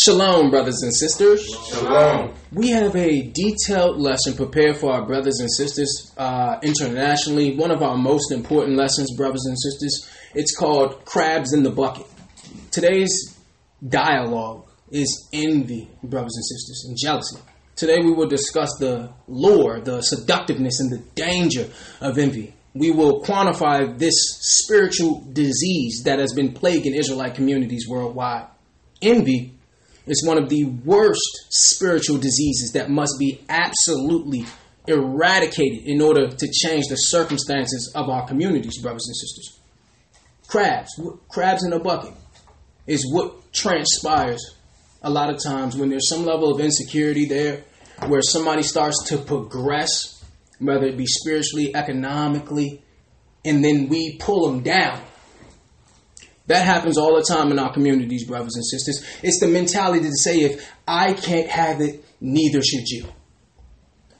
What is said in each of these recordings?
Shalom, brothers and sisters. Shalom. We have a detailed lesson prepared for our brothers and sisters uh, internationally. One of our most important lessons, brothers and sisters. It's called Crabs in the Bucket. Today's dialogue is envy, brothers and sisters, and jealousy. Today we will discuss the lure, the seductiveness, and the danger of envy. We will quantify this spiritual disease that has been plaguing Israelite communities worldwide. Envy is one of the worst spiritual diseases that must be absolutely eradicated in order to change the circumstances of our communities, brothers and sisters. Crabs, crabs in a bucket, is what transpires a lot of times when there's some level of insecurity there, where somebody starts to progress, whether it be spiritually, economically, and then we pull them down that happens all the time in our communities, brothers and sisters. It's the mentality to say, if I can't have it, neither should you.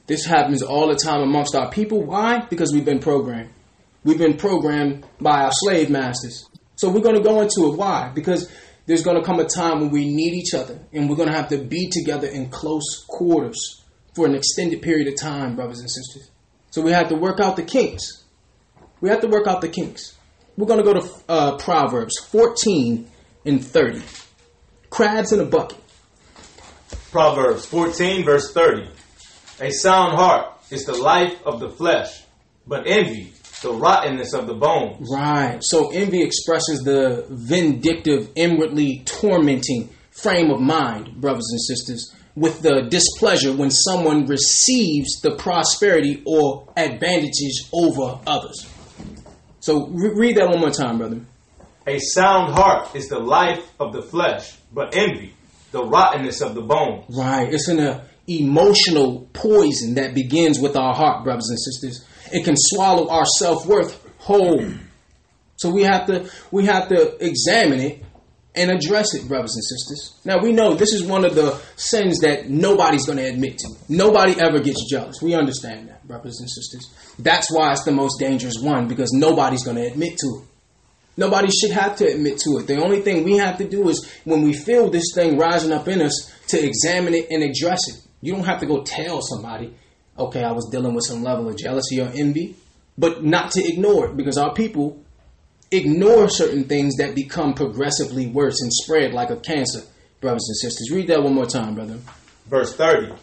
This happens all the time amongst our people. Why? Because we've been programmed. We've been programmed by our slave masters. So we're going to go into it. Why? Because there's going to come a time when we need each other and we're going to have to be together in close quarters for an extended period of time, brothers and sisters. So we have to work out the kinks. We have to work out the kinks. We're going to go to uh, Proverbs 14 and 30. Crabs in a bucket. Proverbs 14, verse 30. A sound heart is the life of the flesh, but envy, the rottenness of the bones. Right. So envy expresses the vindictive, inwardly tormenting frame of mind, brothers and sisters, with the displeasure when someone receives the prosperity or advantages over others. So re- read that one more time, brother. A sound heart is the life of the flesh, but envy, the rottenness of the bones. Right. It's an uh, emotional poison that begins with our heart, brothers and sisters. It can swallow our self worth whole. So we have to we have to examine it and address it, brothers and sisters. Now we know this is one of the sins that nobody's going to admit to. Nobody ever gets jealous. We understand that, brothers and sisters. That's why it's the most dangerous one because nobody's going to admit to it. Nobody should have to admit to it. The only thing we have to do is when we feel this thing rising up in us to examine it and address it. You don't have to go tell somebody, okay, I was dealing with some level of jealousy or envy, but not to ignore it because our people ignore certain things that become progressively worse and spread like a cancer, brothers and sisters. Read that one more time, brother. Verse 30.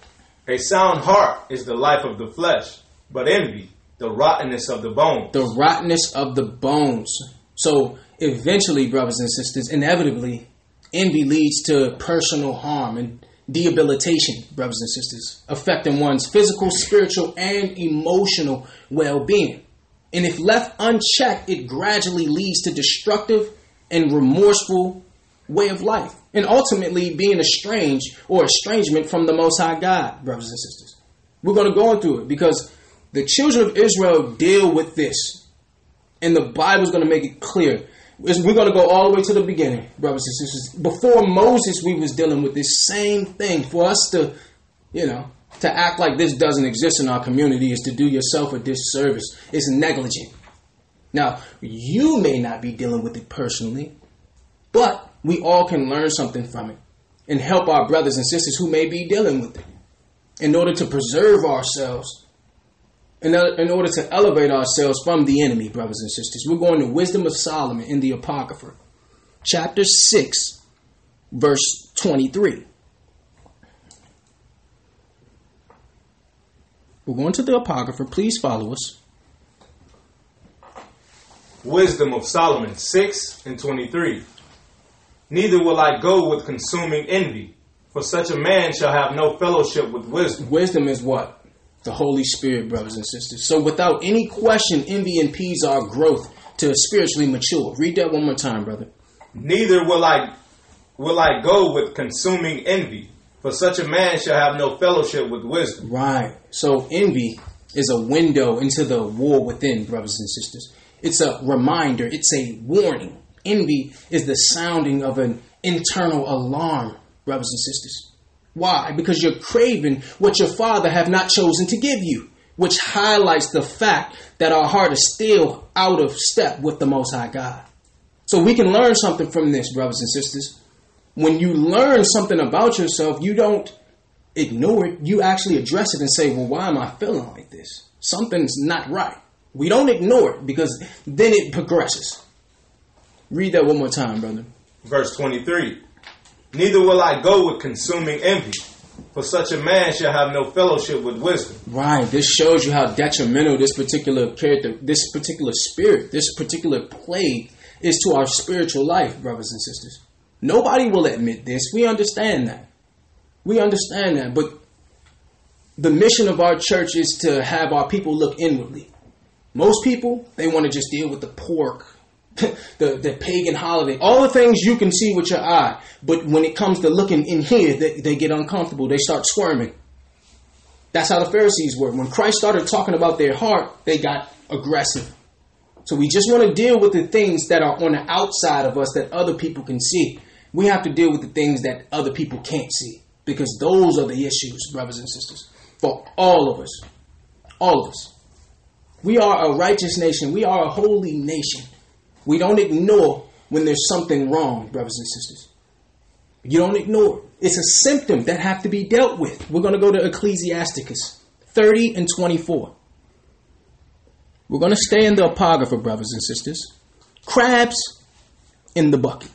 A sound heart is the life of the flesh, but envy, the rottenness of the bones. The rottenness of the bones. So eventually, brothers and sisters, inevitably, envy leads to personal harm and debilitation, brothers and sisters, affecting one's physical, spiritual, and emotional well being. And if left unchecked, it gradually leads to destructive and remorseful way of life. And ultimately being estranged or estrangement from the Most High God, brothers and sisters. We're going to go through it because the children of Israel deal with this. And the Bible is going to make it clear. We're going to go all the way to the beginning, brothers and sisters. Before Moses, we was dealing with this same thing. For us to, you know, to act like this doesn't exist in our community is to do yourself a disservice. It's negligent. Now, you may not be dealing with it personally, but we all can learn something from it and help our brothers and sisters who may be dealing with it in order to preserve ourselves in, in order to elevate ourselves from the enemy, brothers and sisters. We're going to Wisdom of Solomon in the Apocrypha, chapter 6, verse 23. We're going to the Apocrypha. Please follow us. Wisdom of Solomon 6 and 23. Neither will I go with consuming envy, for such a man shall have no fellowship with wisdom. Wisdom is what? The Holy Spirit, brothers and sisters. So without any question, envy impedes our growth to spiritually mature. Read that one more time, brother. Neither will I will I go with consuming envy, for such a man shall have no fellowship with wisdom. Right. So envy is a window into the war within, brothers and sisters. It's a reminder, it's a warning. Envy is the sounding of an internal alarm, brothers and sisters. Why? Because you're craving what your father have not chosen to give you, which highlights the fact that our heart is still out of step with the Most High God. So we can learn something from this, brothers and sisters. When you learn something about yourself, you don't ignore it. You actually address it and say, well, why am I feeling like this? Something's not right. We don't ignore it because then it progresses. Read that one more time, brother. Verse 23 Neither will I go with consuming envy, for such a man shall have no fellowship with wisdom. Right. This shows you how detrimental this particular character, this particular spirit, this particular plague is to our spiritual life, brothers and sisters. Nobody will admit this. We understand that. We understand that. But the mission of our church is to have our people look inwardly. Most people, they want to just deal with the pork, the, the pagan holiday, all the things you can see with your eye. But when it comes to looking in here, they, they get uncomfortable. They start squirming. That's how the Pharisees were. When Christ started talking about their heart, they got aggressive. So we just want to deal with the things that are on the outside of us that other people can see. We have to deal with the things that other people can't see because those are the issues, brothers and sisters, for all of us. All of us. We are a righteous nation. We are a holy nation. We don't ignore when there's something wrong, brothers and sisters. You don't ignore it. It's a symptom that have to be dealt with. We're going to go to Ecclesiasticus 30 and 24. We're going to stay in the Apocrypha, brothers and sisters. Crabs in the bucket.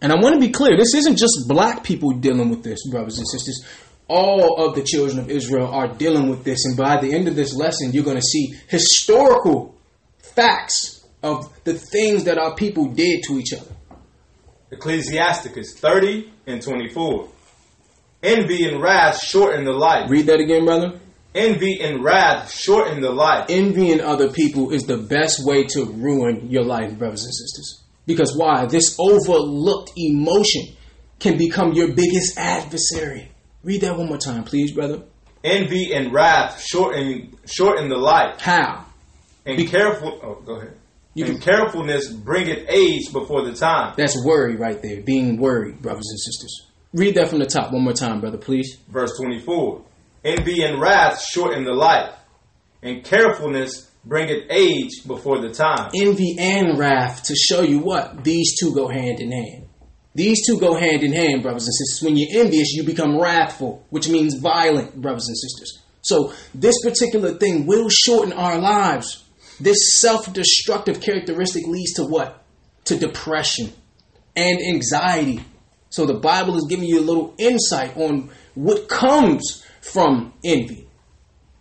And I want to be clear this isn't just black people dealing with this, brothers and sisters. All of the children of Israel are dealing with this. And by the end of this lesson, you're going to see historical facts of the things that our people did to each other. Ecclesiasticus 30 and 24. Envy and wrath shorten the life. Read that again, brother. Envy and wrath shorten the life. Envying other people is the best way to ruin your life, brothers and sisters. Because why? This overlooked emotion can become your biggest adversary. Read that one more time, please, brother. Envy and wrath shorten shorten the life. How? And Be- careful oh go ahead. You and can- carefulness bringeth age before the time. That's worry right there. Being worried, brothers and sisters. Read that from the top one more time, brother, please. Verse 24. Envy and wrath shorten the life, and carefulness bringeth age before the time. Envy and wrath to show you what? These two go hand in hand. These two go hand in hand, brothers and sisters. When you're envious, you become wrathful, which means violent, brothers and sisters. So this particular thing will shorten our lives. This self-destructive characteristic leads to what? To depression and anxiety. So the Bible is giving you a little insight on what comes from envy.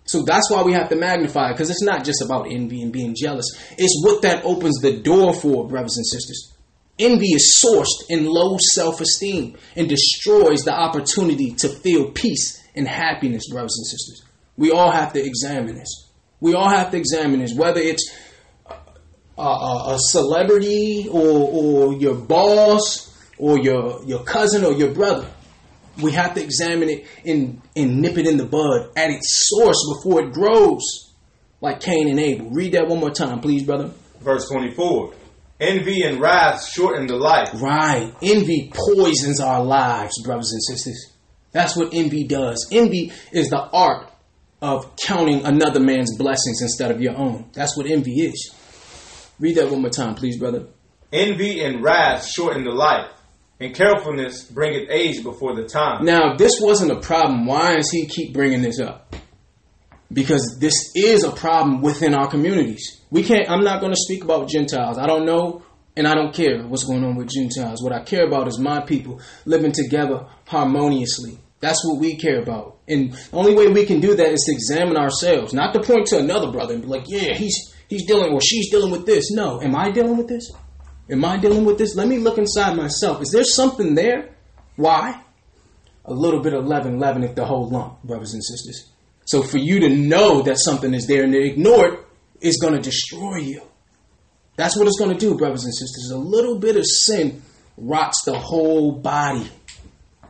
So that's why we have to magnify because it's not just about envy and being jealous. It's what that opens the door for, brothers and sisters. Envy is sourced in low self esteem and destroys the opportunity to feel peace and happiness, brothers and sisters. We all have to examine this. We all have to examine this, whether it's a, a, a celebrity or, or your boss or your, your cousin or your brother. We have to examine it and, and nip it in the bud at its source before it grows, like Cain and Abel. Read that one more time, please, brother. Verse 24. Envy and wrath shorten the life, Right. Envy poisons our lives, brothers and sisters. That's what envy does. Envy is the art of counting another man's blessings instead of your own. That's what envy is. Read that one more time, please, brother. Envy and wrath shorten the life, and carefulness bringeth age before the time. Now, if this wasn't a problem, why does he keep bringing this up? Because this is a problem within our communities. We can't. I'm not going to speak about Gentiles. I don't know, and I don't care what's going on with Gentiles. What I care about is my people living together harmoniously. That's what we care about. And the only way we can do that is to examine ourselves, not to point to another brother and be like, "Yeah, he's he's dealing or she's dealing with this." No, am I dealing with this? Am I dealing with this? Let me look inside myself. Is there something there? Why? A little bit of leaven leaveneth the whole lump, brothers and sisters. So for you to know that something is there and to ignore it is going to destroy you. That's what it's going to do, brothers and sisters. A little bit of sin rots the whole body.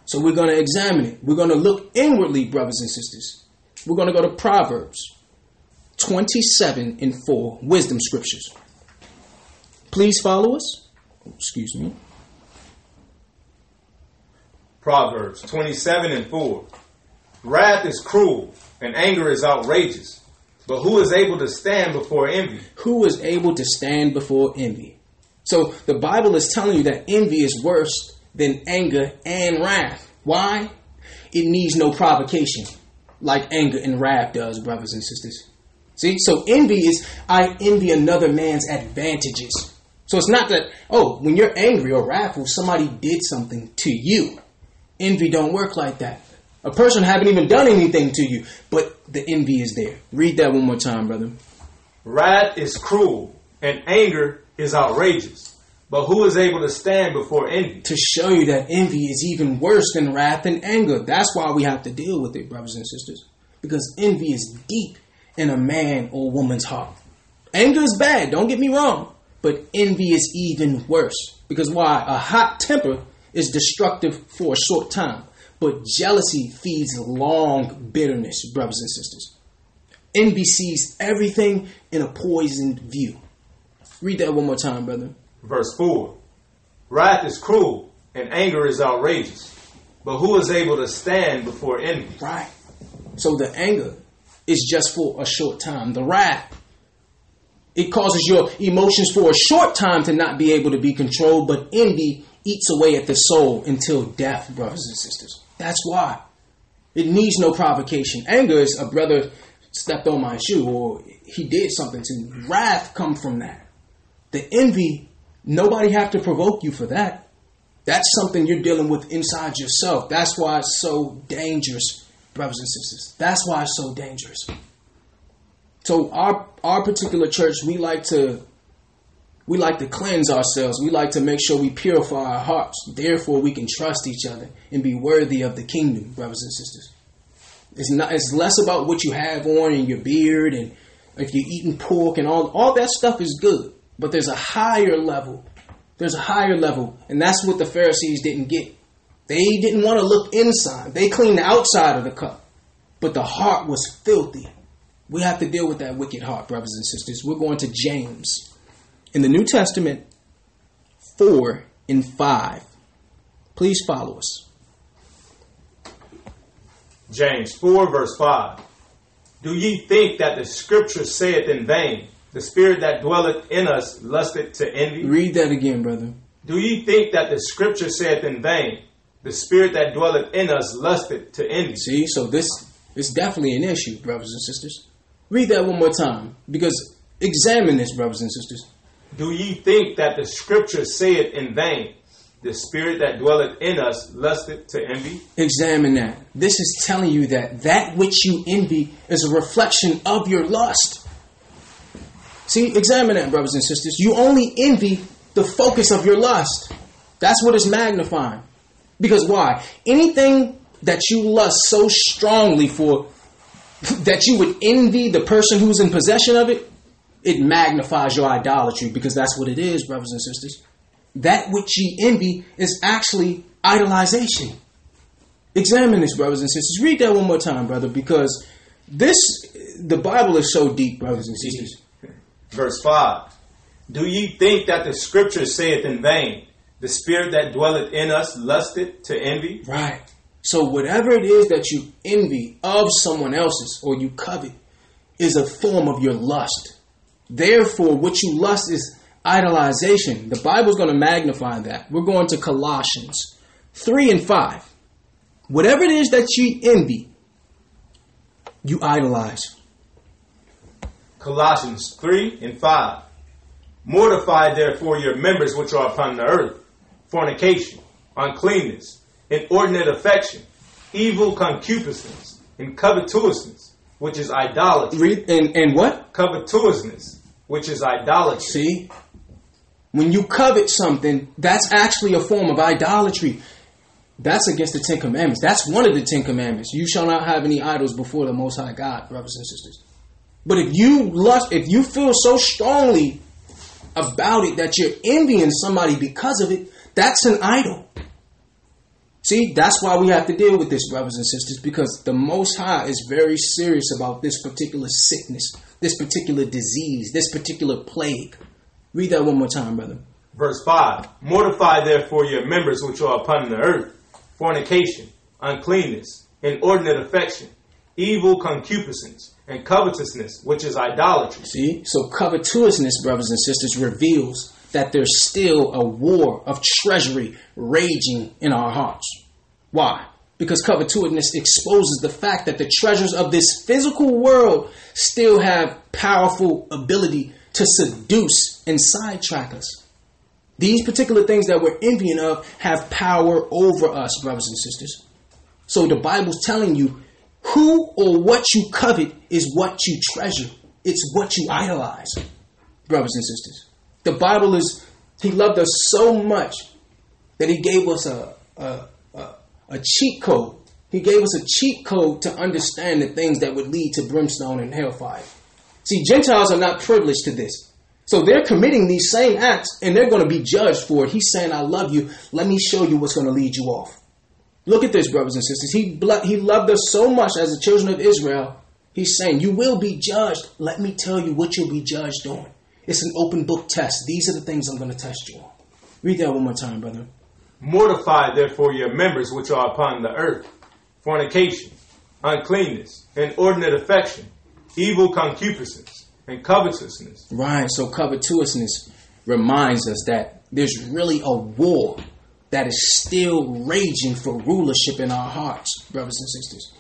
So we're going to examine it. We're going to look inwardly, brothers and sisters. We're going to go to Proverbs 27 and 4, wisdom scriptures. Please follow us. Excuse me. Proverbs 27 and 4. Wrath is cruel, and anger is outrageous. But who is able to stand before envy? Who is able to stand before envy? So the Bible is telling you that envy is worse than anger and wrath. Why? It needs no provocation like anger and wrath does, brothers and sisters. See, so envy is I envy another man's advantages. So it's not that, oh, when you're angry or wrathful, somebody did something to you. Envy don't work like that. A person haven't even done anything to you, but the envy is there. Read that one more time, brother. Wrath is cruel, and anger is outrageous. But who is able to stand before envy? To show you that envy is even worse than wrath and anger. That's why we have to deal with it, brothers and sisters. Because envy is deep in a man or woman's heart. Anger is bad, don't get me wrong. But envy is even worse. Because why? A hot temper is destructive for a short time. But jealousy feeds long bitterness, brothers and sisters. Envy sees everything in a poisoned view. Read that one more time, brother. Verse 4 Wrath is cruel, and anger is outrageous. But who is able to stand before envy? Right. So the anger is just for a short time. The wrath, it causes your emotions for a short time to not be able to be controlled, but envy eats away at the soul until death, brothers and sisters. That's why. It needs no provocation. Anger is a brother stepped on my shoe or he did something to me. Wrath come from that. The envy, nobody have to provoke you for that. That's something you're dealing with inside yourself. That's why it's so dangerous, brothers and sisters. That's why it's so dangerous. So our our particular church, we like to we like to cleanse ourselves. We like to make sure we purify our hearts. Therefore, we can trust each other and be worthy of the kingdom, brothers and sisters. It's not. It's less about what you have on and your beard and if you're eating pork and all. All that stuff is good, but there's a higher level. There's a higher level, and that's what the Pharisees didn't get. They didn't want to look inside. They cleaned the outside of the cup, but the heart was filthy. We have to deal with that wicked heart, brothers and sisters. We're going to James in the New Testament 4 and 5. Please follow us. James 4, verse 5. Do ye think that the scripture saith in vain, the spirit that dwelleth in us lusteth to envy? Read that again, brother. Do ye think that the scripture saith in vain, the spirit that dwelleth in us lusteth to envy? See, so this is definitely an issue, brothers and sisters. Read that one more time, because examine this, brothers and sisters. Do ye think that the scripture saith in vain, the spirit that dwelleth in us lusteth to envy? Examine that. This is telling you that that which you envy is a reflection of your lust. See, examine that, brothers and sisters. You only envy the focus of your lust. That's what is magnifying. Because why? Anything that you lust so strongly for that you would envy the person who's in possession of it, it magnifies your idolatry because that's what it is, brothers and sisters. That which ye envy is actually idolization. Examine this, brothers and sisters. Read that one more time, brother, because this, the Bible is so deep, brothers and sisters. Verse 5 Do ye think that the scripture saith in vain, the spirit that dwelleth in us lusteth to envy? Right. So, whatever it is that you envy of someone else's or you covet is a form of your lust. Therefore, what you lust is idolization. The Bible's going to magnify that. We're going to Colossians 3 and 5. Whatever it is that you envy, you idolize. Colossians 3 and 5. Mortify therefore your members which are upon the earth fornication, uncleanness, inordinate affection, evil concupiscence, and covetousness, which is idolatry. Read and, and what? Covetousness, which is idolatry. See? When you covet something, that's actually a form of idolatry. That's against the Ten Commandments. That's one of the Ten Commandments. You shall not have any idols before the Most High God, brothers and sisters. But if you lust, if you feel so strongly about it that you're envying somebody because of it, that's an idol. See, that's why we have to deal with this, brothers and sisters, because the Most High is very serious about this particular sickness, this particular disease, this particular plague. Read that one more time, brother. Verse 5 Mortify therefore your members which are upon the earth fornication, uncleanness, inordinate affection, evil concupiscence, and covetousness, which is idolatry. See? So covetousness, brothers and sisters, reveals that there's still a war of treasury raging in our hearts. Why? Because covetousness exposes the fact that the treasures of this physical world still have powerful ability to seduce and sidetrack us. These particular things that we're envying of have power over us, brothers and sisters. So the Bible's telling you who or what you covet is what you treasure. It's what you idolize, brothers and sisters. The Bible is, He loved us so much that He gave us a, a, a, a cheat code. He gave us a cheat code to understand the things that would lead to brimstone and hellfire. See, Gentiles are not privileged to this. So they're committing these same acts and they're going to be judged for it. He's saying, I love you. Let me show you what's going to lead you off. Look at this, brothers and sisters. He, he loved us so much as the children of Israel. He's saying, You will be judged. Let me tell you what you'll be judged on. It's an open book test. These are the things I'm going to test you on. Read that one more time, brother. Mortify therefore your members which are upon the earth fornication, uncleanness, inordinate affection, evil concupiscence, and covetousness. Right, so covetousness reminds us that there's really a war that is still raging for rulership in our hearts, brothers and sisters.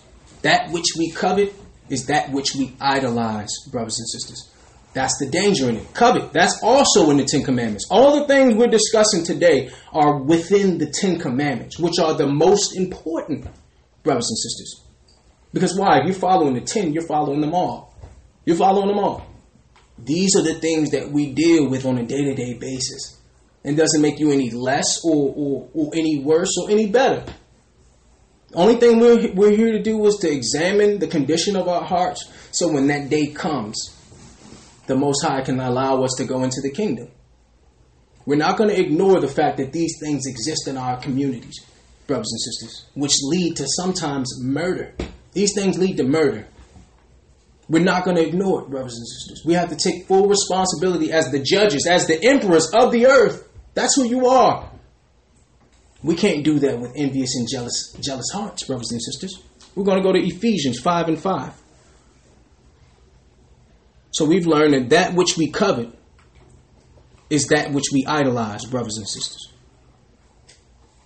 That which we covet is that which we idolize, brothers and sisters. That's the danger in it. Covet, that's also in the Ten Commandments. All the things we're discussing today are within the Ten Commandments, which are the most important, brothers and sisters. Because why? If you're following the ten, you're following them all. You're following them all. These are the things that we deal with on a day to day basis and doesn't make you any less or, or, or any worse or any better. The only thing we're, we're here to do is to examine the condition of our hearts so when that day comes, the Most High can allow us to go into the kingdom. We're not going to ignore the fact that these things exist in our communities, brothers and sisters, which lead to sometimes murder. These things lead to murder. We're not going to ignore it, brothers and sisters. We have to take full responsibility as the judges, as the emperors of the earth that's who you are. We can't do that with envious and jealous, jealous hearts, brothers and sisters. We're going to go to Ephesians 5 and 5. So we've learned that that which we covet is that which we idolize, brothers and sisters.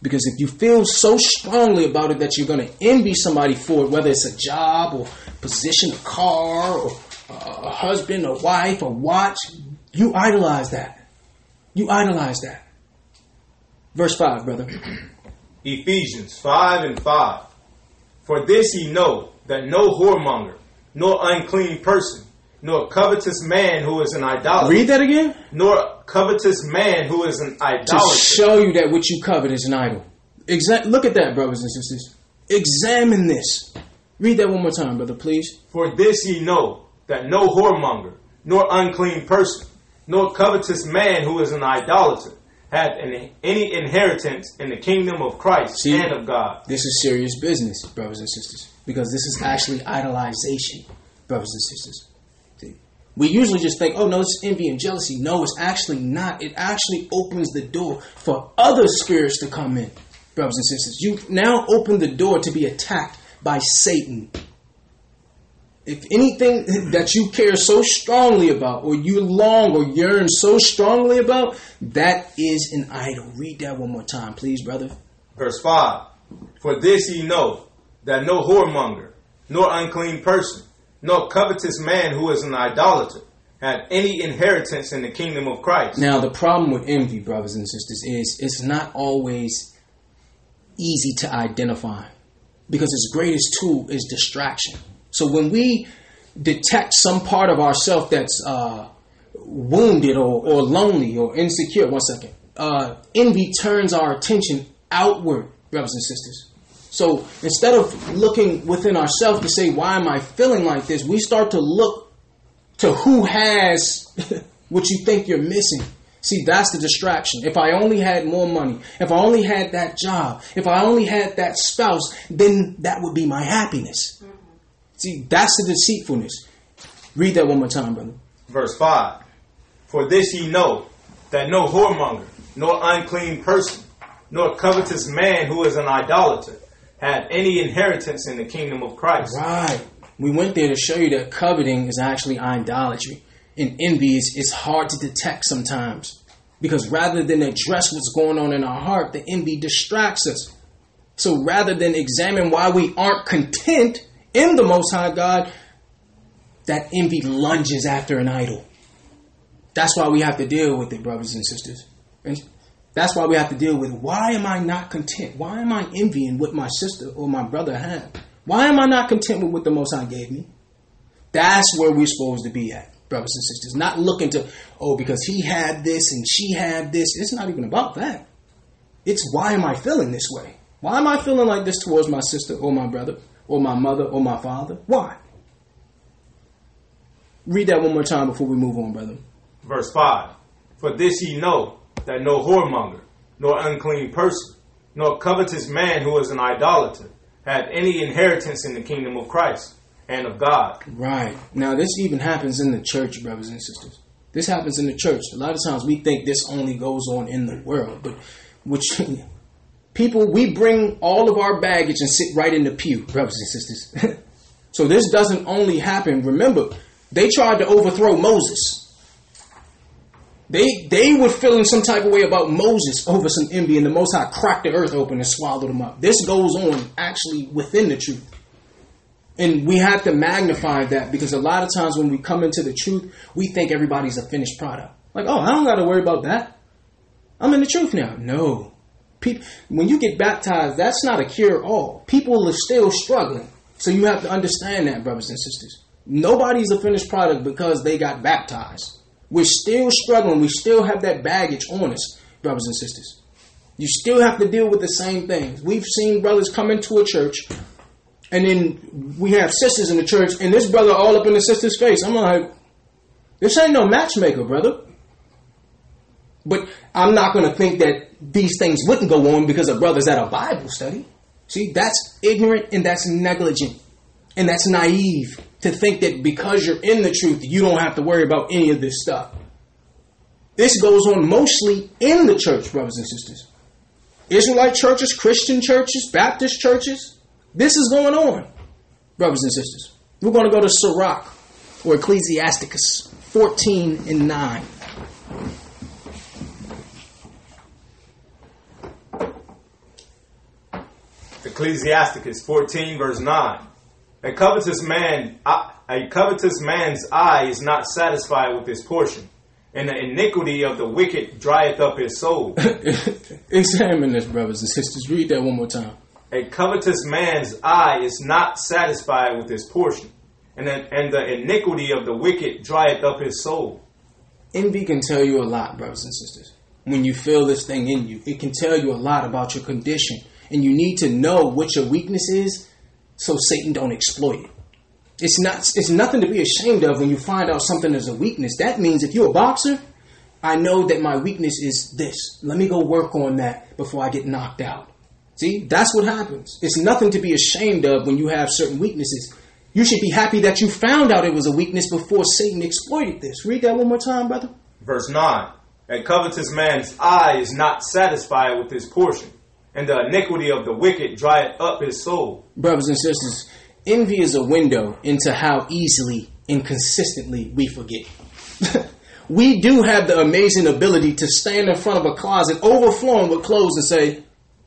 Because if you feel so strongly about it that you're going to envy somebody for it, whether it's a job or position, a car, or uh, a husband, a wife, a watch, you idolize that. You idolize that. Verse 5, brother. Ephesians 5 and 5. For this ye know, that no whoremonger, nor unclean person, nor covetous man who is an idolater. Read that again. Nor covetous man who is an idolater. To show you that what you covet is an idol. Exa- look at that, brothers and sisters. Examine this. Read that one more time, brother, please. For this ye know, that no whoremonger, nor unclean person, nor covetous man who is an idolater hath any inheritance in the kingdom of Christ See, and of God. This is serious business, brothers and sisters, because this is actually idolization, brothers and sisters. We usually just think, oh no, it's envy and jealousy. No, it's actually not. It actually opens the door for other spirits to come in, brothers and sisters. You now open the door to be attacked by Satan if anything that you care so strongly about, or you long or yearn so strongly about, that is an idol. Read that one more time, please, brother. Verse 5 For this ye know, that no whoremonger, nor unclean person, nor covetous man who is an idolater, have any inheritance in the kingdom of Christ. Now, the problem with envy, brothers and sisters, is it's not always easy to identify because its greatest tool is distraction. So when we detect some part of ourself that's uh, wounded or, or lonely or insecure, one second, uh, envy turns our attention outward, brothers and sisters. So instead of looking within ourselves to say, why am I feeling like this? We start to look to who has what you think you're missing. See, that's the distraction. If I only had more money, if I only had that job, if I only had that spouse, then that would be my happiness. See, that's the deceitfulness. Read that one more time, brother. Verse 5 For this ye know, that no whoremonger, nor unclean person, nor covetous man who is an idolater, have any inheritance in the kingdom of Christ. Right. We went there to show you that coveting is actually idolatry. And envy is, is hard to detect sometimes. Because rather than address what's going on in our heart, the envy distracts us. So rather than examine why we aren't content in the Most High God, that envy lunges after an idol. That's why we have to deal with it, brothers and sisters. That's why we have to deal with why am I not content? Why am I envying what my sister or my brother have? Why am I not content with what the Most High gave me? That's where we're supposed to be at, brothers and sisters. Not looking to, oh, because he had this and she had this. It's not even about that. It's why am I feeling this way? Why am I feeling like this towards my sister or my brother or my mother or my father? Why? Read that one more time before we move on, brother. Verse 5 For this ye know, that no whoremonger, nor unclean person, nor covetous man who is an idolater, have any inheritance in the kingdom of Christ and of God. Right. Now, this even happens in the church, brothers and sisters. This happens in the church. A lot of times we think this only goes on in the world, but which people, we bring all of our baggage and sit right in the pew, brothers and sisters. so this doesn't only happen. Remember, they tried to overthrow Moses. They they were feeling some type of way about Moses over some envy, and the Most High cracked the earth open and swallowed them up. This goes on actually within the truth. And we have to magnify that because a lot of times when we come into the truth, we think everybody's a finished product. Like, oh, I don't got to worry about that. I'm in the truth now. No. People, when you get baptized, that's not a cure all. People are still struggling. So you have to understand that, brothers and sisters. Nobody's a finished product because they got baptized. We're still struggling. We still have that baggage on us, brothers and sisters. You still have to deal with the same things. We've seen brothers come into a church, and then we have sisters in the church, and this brother all up in the sister's face. I'm like, this ain't no matchmaker, brother. But I'm not going to think that these things wouldn't go on because a brother's at a Bible study. See, that's ignorant and that's negligent and that's naive to think that because you're in the truth, you don't have to worry about any of this stuff. This goes on mostly in the church, brothers and sisters. Israelite churches, Christian churches, Baptist churches. This is going on, brothers and sisters. We're going to go to Sirach or Ecclesiasticus 14 and 9. Ecclesiasticus 14, verse 9. A covetous man, a covetous man's eye is not satisfied with his portion, and the iniquity of the wicked drieth up his soul. Examine this, brothers and sisters. Read that one more time. A covetous man's eye is not satisfied with his portion, and the, and the iniquity of the wicked drieth up his soul. Envy can tell you a lot, brothers and sisters. When you feel this thing in you, it can tell you a lot about your condition, and you need to know what your weakness is so Satan don't exploit it. It's not it's nothing to be ashamed of when you find out something is a weakness. That means if you're a boxer, I know that my weakness is this. Let me go work on that before I get knocked out. See, that's what happens. It's nothing to be ashamed of when you have certain weaknesses. You should be happy that you found out it was a weakness before Satan exploited this. Read that one more time, brother. Verse 9 A covetous man's eye is not satisfied with his portion, and the iniquity of the wicked drieth up his soul. Brothers and sisters, envy is a window into how easily and consistently we forget. we do have the amazing ability to stand in front of a closet overflowing with clothes and say,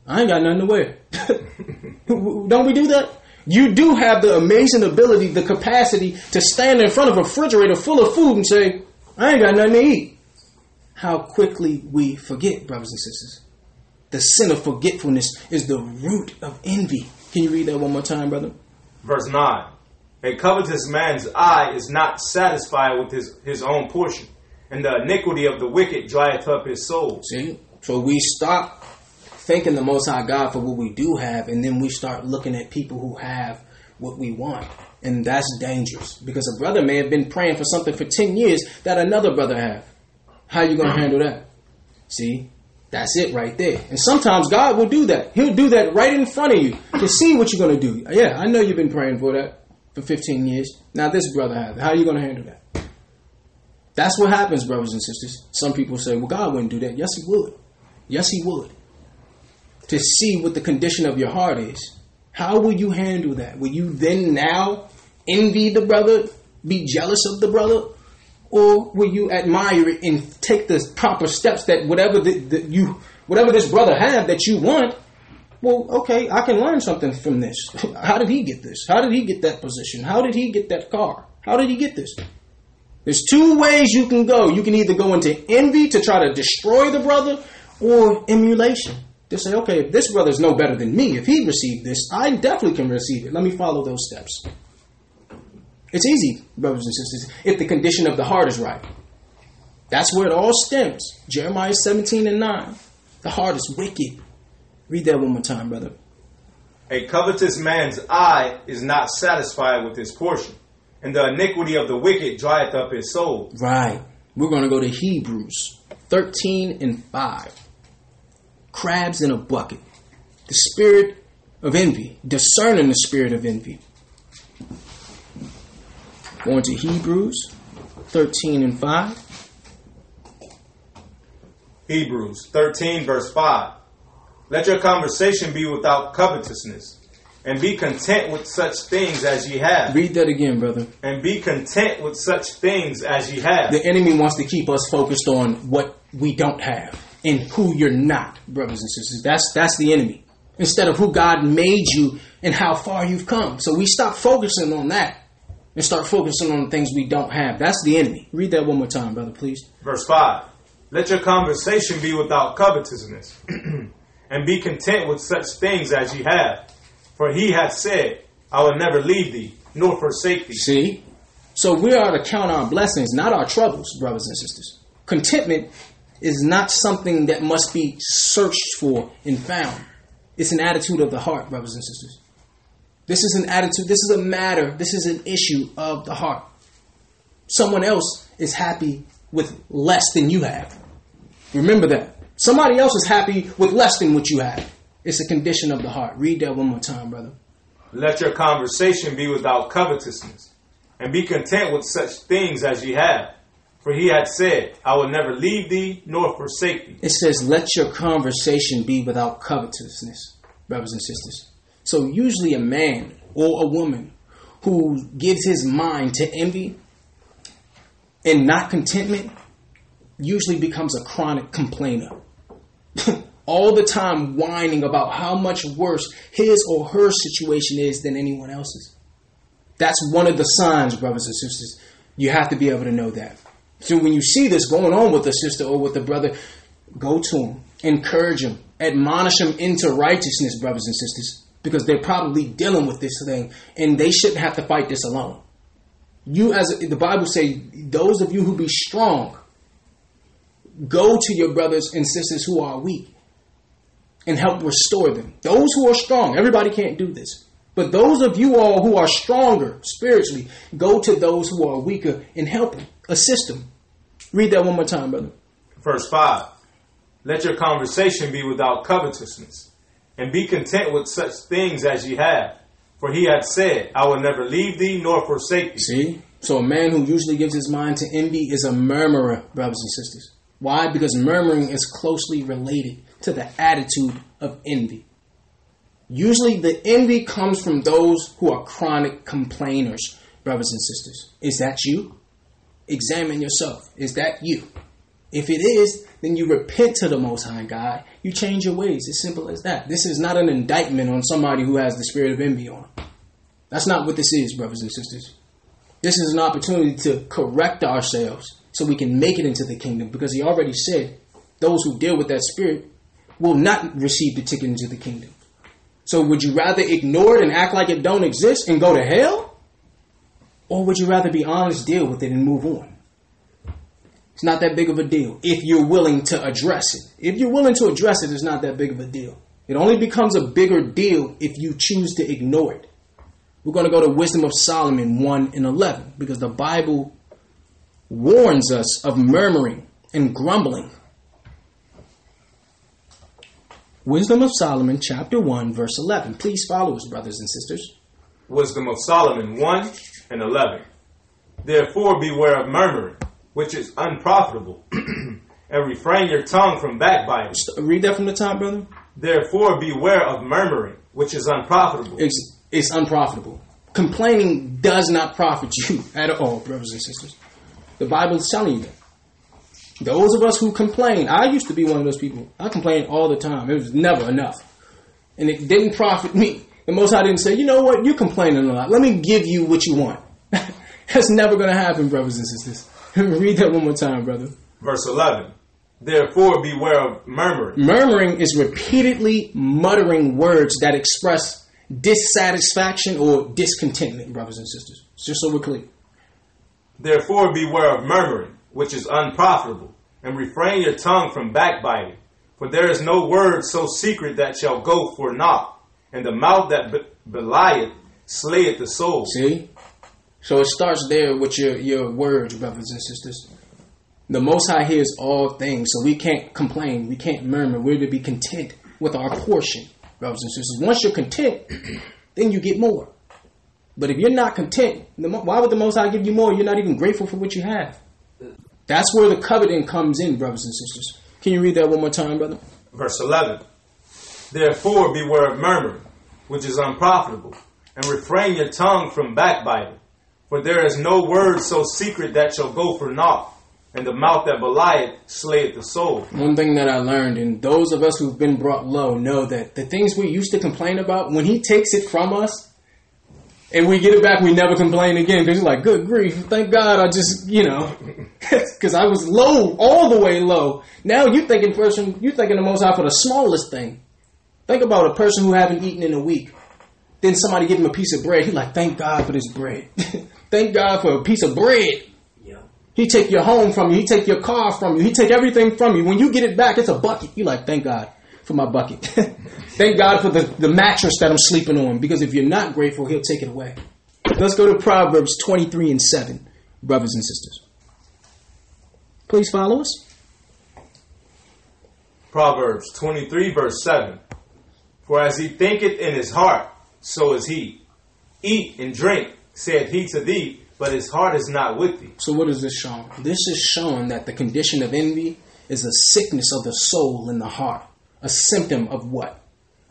I ain't got nothing to wear. Don't we do that? You do have the amazing ability, the capacity to stand in front of a refrigerator full of food and say, I ain't got nothing to eat. How quickly we forget, brothers and sisters. The sin of forgetfulness is the root of envy. Can you read that one more time, brother? Verse 9 A covetous man's eye is not satisfied with his, his own portion, and the iniquity of the wicked drieth up his soul. See? So we stop thanking the Most High God for what we do have, and then we start looking at people who have what we want. And that's dangerous because a brother may have been praying for something for 10 years that another brother have. How you going to mm-hmm. handle that? See? That's it right there. And sometimes God will do that. He'll do that right in front of you to see what you're going to do. Yeah, I know you've been praying for that for 15 years. Now this brother has. How are you going to handle that? That's what happens, brothers and sisters. Some people say, well, God wouldn't do that. Yes, He would. Yes, He would. To see what the condition of your heart is. How will you handle that? Will you then now envy the brother? Be jealous of the brother? Or will you admire it and take the proper steps that whatever the, the, you whatever this brother have that you want? Well, okay, I can learn something from this. How did he get this? How did he get that position? How did he get that car? How did he get this? There's two ways you can go. You can either go into envy to try to destroy the brother or emulation. To say, okay, if this brother's no better than me, if he received this, I definitely can receive it. Let me follow those steps. It's easy, brothers and sisters, if the condition of the heart is right. That's where it all stems. Jeremiah 17 and 9. The heart is wicked. Read that one more time, brother. A covetous man's eye is not satisfied with his portion, and the iniquity of the wicked drieth up his soul. Right. We're going to go to Hebrews 13 and 5. Crabs in a bucket. The spirit of envy, discerning the spirit of envy. Going to Hebrews 13 and 5. Hebrews 13, verse 5. Let your conversation be without covetousness, and be content with such things as ye have. Read that again, brother. And be content with such things as ye have. The enemy wants to keep us focused on what we don't have and who you're not, brothers and sisters. That's that's the enemy. Instead of who God made you and how far you've come. So we stop focusing on that and start focusing on the things we don't have. That's the enemy. Read that one more time, brother, please. Verse 5. Let your conversation be without covetousness, and be content with such things as ye have. For he hath said, I will never leave thee, nor forsake thee. See? So we are to count our blessings, not our troubles, brothers and sisters. Contentment is not something that must be searched for and found. It's an attitude of the heart, brothers and sisters. This is an attitude, this is a matter, this is an issue of the heart. Someone else is happy with less than you have. Remember that. Somebody else is happy with less than what you have. It's a condition of the heart. Read that one more time, brother. Let your conversation be without covetousness, and be content with such things as ye have. For he had said, I will never leave thee nor forsake thee. It says, let your conversation be without covetousness, brothers and sisters. So usually a man or a woman who gives his mind to envy and not contentment usually becomes a chronic complainer. All the time whining about how much worse his or her situation is than anyone else's. That's one of the signs, brothers and sisters. You have to be able to know that. So when you see this going on with the sister or with the brother, go to him, encourage him, admonish him into righteousness, brothers and sisters, because they're probably dealing with this thing and they shouldn't have to fight this alone. You, as the Bible say, those of you who be strong, go to your brothers and sisters who are weak and help restore them. Those who are strong, everybody can't do this. But those of you all who are stronger spiritually, go to those who are weaker and help them, assist them. Read that one more time, brother. Verse 5. Let your conversation be without covetousness, and be content with such things as ye have. For he hath said, I will never leave thee nor forsake thee. See? So a man who usually gives his mind to envy is a murmurer, brothers and sisters. Why? Because murmuring is closely related to the attitude of envy. Usually the envy comes from those who are chronic complainers, brothers and sisters. Is that you? Examine yourself. Is that you? If it is, then you repent to the Most High God. You change your ways. It's simple as that. This is not an indictment on somebody who has the spirit of envy on. That's not what this is, brothers and sisters. This is an opportunity to correct ourselves so we can make it into the kingdom because He already said those who deal with that spirit will not receive the ticket into the kingdom. So would you rather ignore it and act like it don't exist and go to hell? Or would you rather be honest, deal with it, and move on? It's not that big of a deal if you're willing to address it. If you're willing to address it, it's not that big of a deal. It only becomes a bigger deal if you choose to ignore it. We're going to go to Wisdom of Solomon 1 and 11 because the Bible warns us of murmuring and grumbling. Wisdom of Solomon, chapter 1, verse 11. Please follow us, brothers and sisters. Wisdom of Solomon 1 and 11. Therefore beware of murmuring, which is unprofitable, and refrain your tongue from backbiting. Read that from the top, brother. Therefore beware of murmuring, which is unprofitable. It's, it's unprofitable. Complaining does not profit you at all, brothers and sisters. The Bible is telling you that. Those of us who complain, I used to be one of those people. I complained all the time. It was never enough. And it didn't profit me. The Most High didn't say, you know what, you're complaining a lot. Let me give you what you want. That's never going to happen, brothers and sisters. Read that one more time, brother. Verse 11. Therefore, beware of murmuring. Murmuring is repeatedly muttering words that express dissatisfaction or discontentment, brothers and sisters. Just so we're clear. Therefore, beware of murmuring, which is unprofitable, and refrain your tongue from backbiting. For there is no word so secret that shall go for naught, and the mouth that be- belieth slayeth the soul. See? So it starts there with your, your words, brothers and sisters. The Most High hears all things, so we can't complain. We can't murmur. We're to be content with our portion, brothers and sisters. Once you're content, then you get more. But if you're not content, why would the Most High give you more? You're not even grateful for what you have. That's where the coveting comes in, brothers and sisters. Can you read that one more time, brother? Verse 11. Therefore, beware of murmuring, which is unprofitable, and refrain your tongue from backbiting. For there is no word so secret that shall go for naught, and the mouth that belieth slayeth the soul. One thing that I learned, and those of us who've been brought low know that the things we used to complain about, when he takes it from us and we get it back, we never complain again because you're like, good grief, thank God I just, you know, because I was low, all the way low. Now you thinking person, you thinking the most high for the smallest thing. Think about a person who haven't eaten in a week. Then somebody give him a piece of bread. He like, thank God for this bread. thank God for a piece of bread. He take your home from you. He take your car from you. He take everything from you. When you get it back, it's a bucket. You like, thank God for my bucket. thank God for the, the mattress that I'm sleeping on. Because if you're not grateful, he'll take it away. Let's go to Proverbs 23 and 7, brothers and sisters. Please follow us. Proverbs 23, verse 7. For as he thinketh in his heart, so is he. Eat and drink, saith he to thee, but his heart is not with thee. So, what is this showing? This is showing that the condition of envy is a sickness of the soul and the heart. A symptom of what?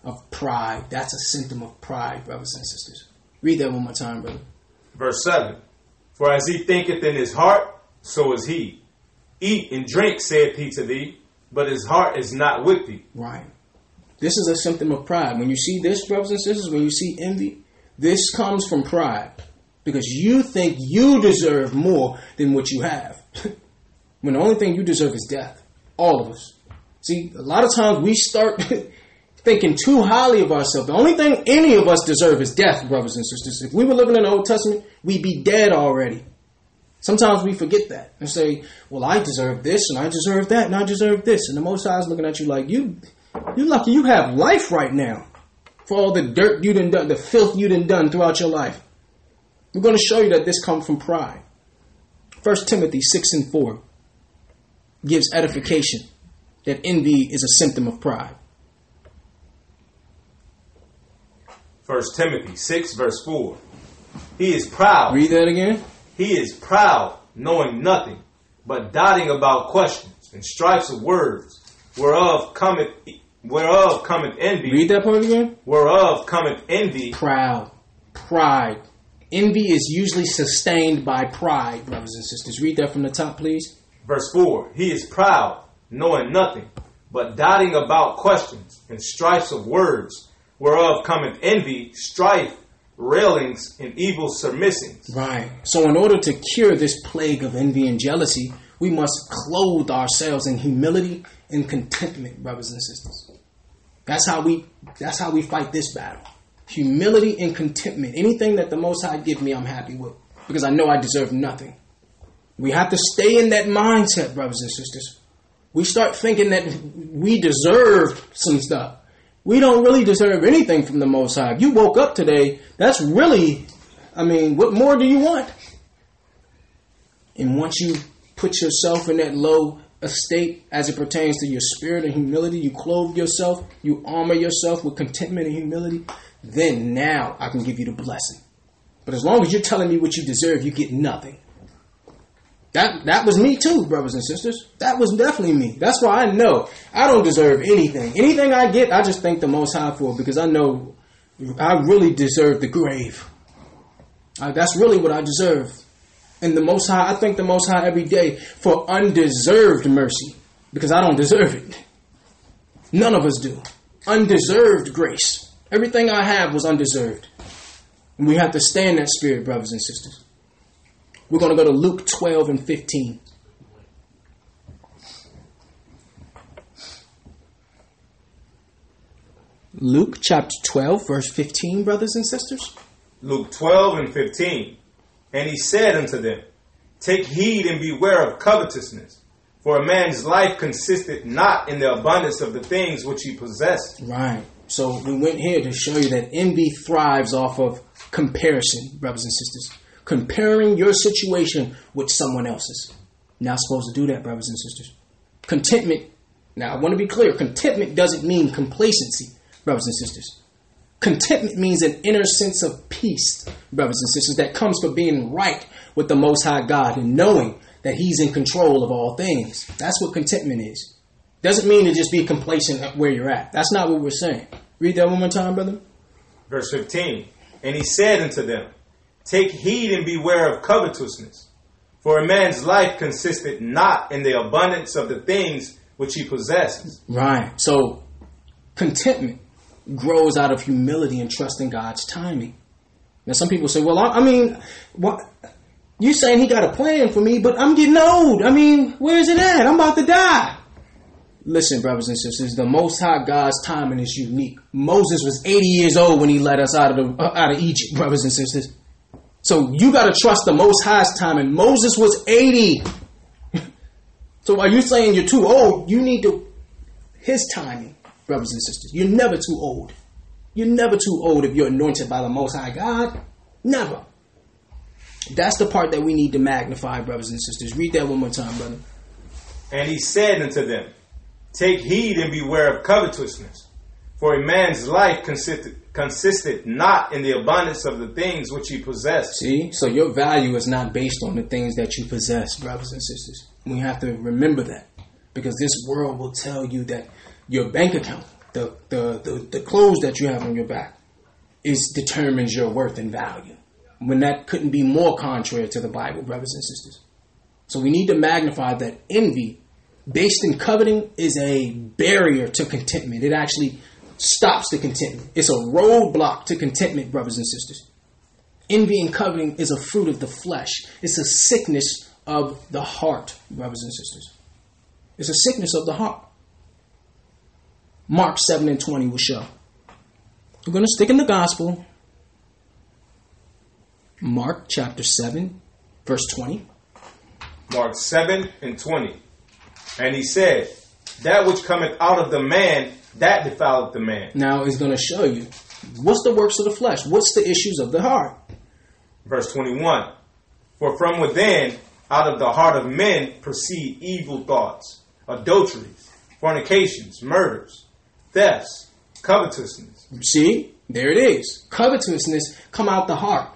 Of pride. That's a symptom of pride, brothers and sisters. Read that one more time, brother. Verse 7. For as he thinketh in his heart, so is he. Eat and drink, saith he to thee, but his heart is not with thee. Right. This is a symptom of pride. When you see this, brothers and sisters, when you see envy, this comes from pride. Because you think you deserve more than what you have. when the only thing you deserve is death. All of us. See, a lot of times we start thinking too highly of ourselves. The only thing any of us deserve is death, brothers and sisters. If we were living in the Old Testament, we'd be dead already. Sometimes we forget that and say, "Well, I deserve this, and I deserve that, and I deserve this." And the Most High is looking at you like, "You, you're lucky you have life right now for all the dirt you done done, the filth you done done throughout your life." We're going to show you that this comes from pride. First Timothy six and four gives edification that envy is a symptom of pride. First Timothy 6, verse 4. He is proud. Read that again. He is proud, knowing nothing, but dotting about questions and strifes of words, whereof cometh whereof cometh envy, Read that part again. whereof cometh envy, Proud, pride. Envy is usually sustained by pride, brothers and sisters. Read that from the top, please. verse 4. He is proud, knowing nothing, but dotting about questions and strifes of words, whereof cometh envy, strife, railings, and evil surmisings. Right. So, in order to cure this plague of envy and jealousy, we must clothe ourselves in humility and contentment, brothers and sisters. That's how we. That's how we fight this battle. Humility and contentment. Anything that the Most High give me, I'm happy with because I know I deserve nothing. We have to stay in that mindset, brothers and sisters. We start thinking that we deserve some stuff. We don't really deserve anything from the Most High. If you woke up today, that's really, I mean, what more do you want? And once you put yourself in that low estate as it pertains to your spirit and humility, you clothe yourself, you armor yourself with contentment and humility, then now I can give you the blessing. But as long as you're telling me what you deserve, you get nothing. That that was me too, brothers and sisters. That was definitely me. That's why I know I don't deserve anything. Anything I get, I just thank the Most High for because I know I really deserve the grave. Uh, that's really what I deserve. And the Most High, I thank the Most High every day for undeserved mercy because I don't deserve it. None of us do. Undeserved grace. Everything I have was undeserved. And we have to stay in that spirit, brothers and sisters. We're going to go to Luke 12 and 15. Luke chapter 12, verse 15, brothers and sisters. Luke 12 and 15. And he said unto them, Take heed and beware of covetousness, for a man's life consisteth not in the abundance of the things which he possessed. Right. So we went here to show you that envy thrives off of comparison, brothers and sisters. Comparing your situation with someone else's. Not supposed to do that, brothers and sisters. Contentment, now I want to be clear, contentment doesn't mean complacency brothers and sisters. Contentment means an inner sense of peace, brothers and sisters, that comes from being right with the Most High God and knowing that He's in control of all things. That's what contentment is. Doesn't mean to just be complacent at where you're at. That's not what we're saying. Read that one more time, brother. Verse 15. And he said unto them, Take heed and beware of covetousness, for a man's life consisteth not in the abundance of the things which he possesses. Right. So, contentment grows out of humility and trusting God's timing. Now, some people say, well, I, I mean, what? You saying he got a plan for me, but I'm getting old. I mean, where is it at? I'm about to die. Listen, brothers and sisters, the Most High God's timing is unique. Moses was 80 years old when he led us out of the, uh, out of Egypt, brothers and sisters. So you got to trust the Most High's timing. Moses was 80. so are you saying you're too old? You need to his timing brothers and sisters. You're never too old. You're never too old if you're anointed by the Most High God. Never. That's the part that we need to magnify, brothers and sisters. Read that one more time, brother. And he said unto them, Take heed and beware of covetousness, for a man's life consisted, consisted not in the abundance of the things which he possessed. See? So your value is not based on the things that you possess, brothers and sisters. We have to remember that. Because this world will tell you that your bank account, the, the, the, the clothes that you have on your back, is determines your worth and value. When that couldn't be more contrary to the Bible, brothers and sisters. So we need to magnify that envy, based in coveting, is a barrier to contentment. It actually stops the contentment. It's a roadblock to contentment, brothers and sisters. Envy and coveting is a fruit of the flesh. It's a sickness of the heart, brothers and sisters. It's a sickness of the heart. Mark 7 and 20 will show. We're going to stick in the gospel. Mark chapter 7, verse 20. Mark 7 and 20. And he said, That which cometh out of the man, that defileth the man. Now he's going to show you what's the works of the flesh, what's the issues of the heart. Verse 21. For from within, out of the heart of men, proceed evil thoughts, adulteries, fornications, murders thefts, covetousness. See, there it is. Covetousness come out the heart.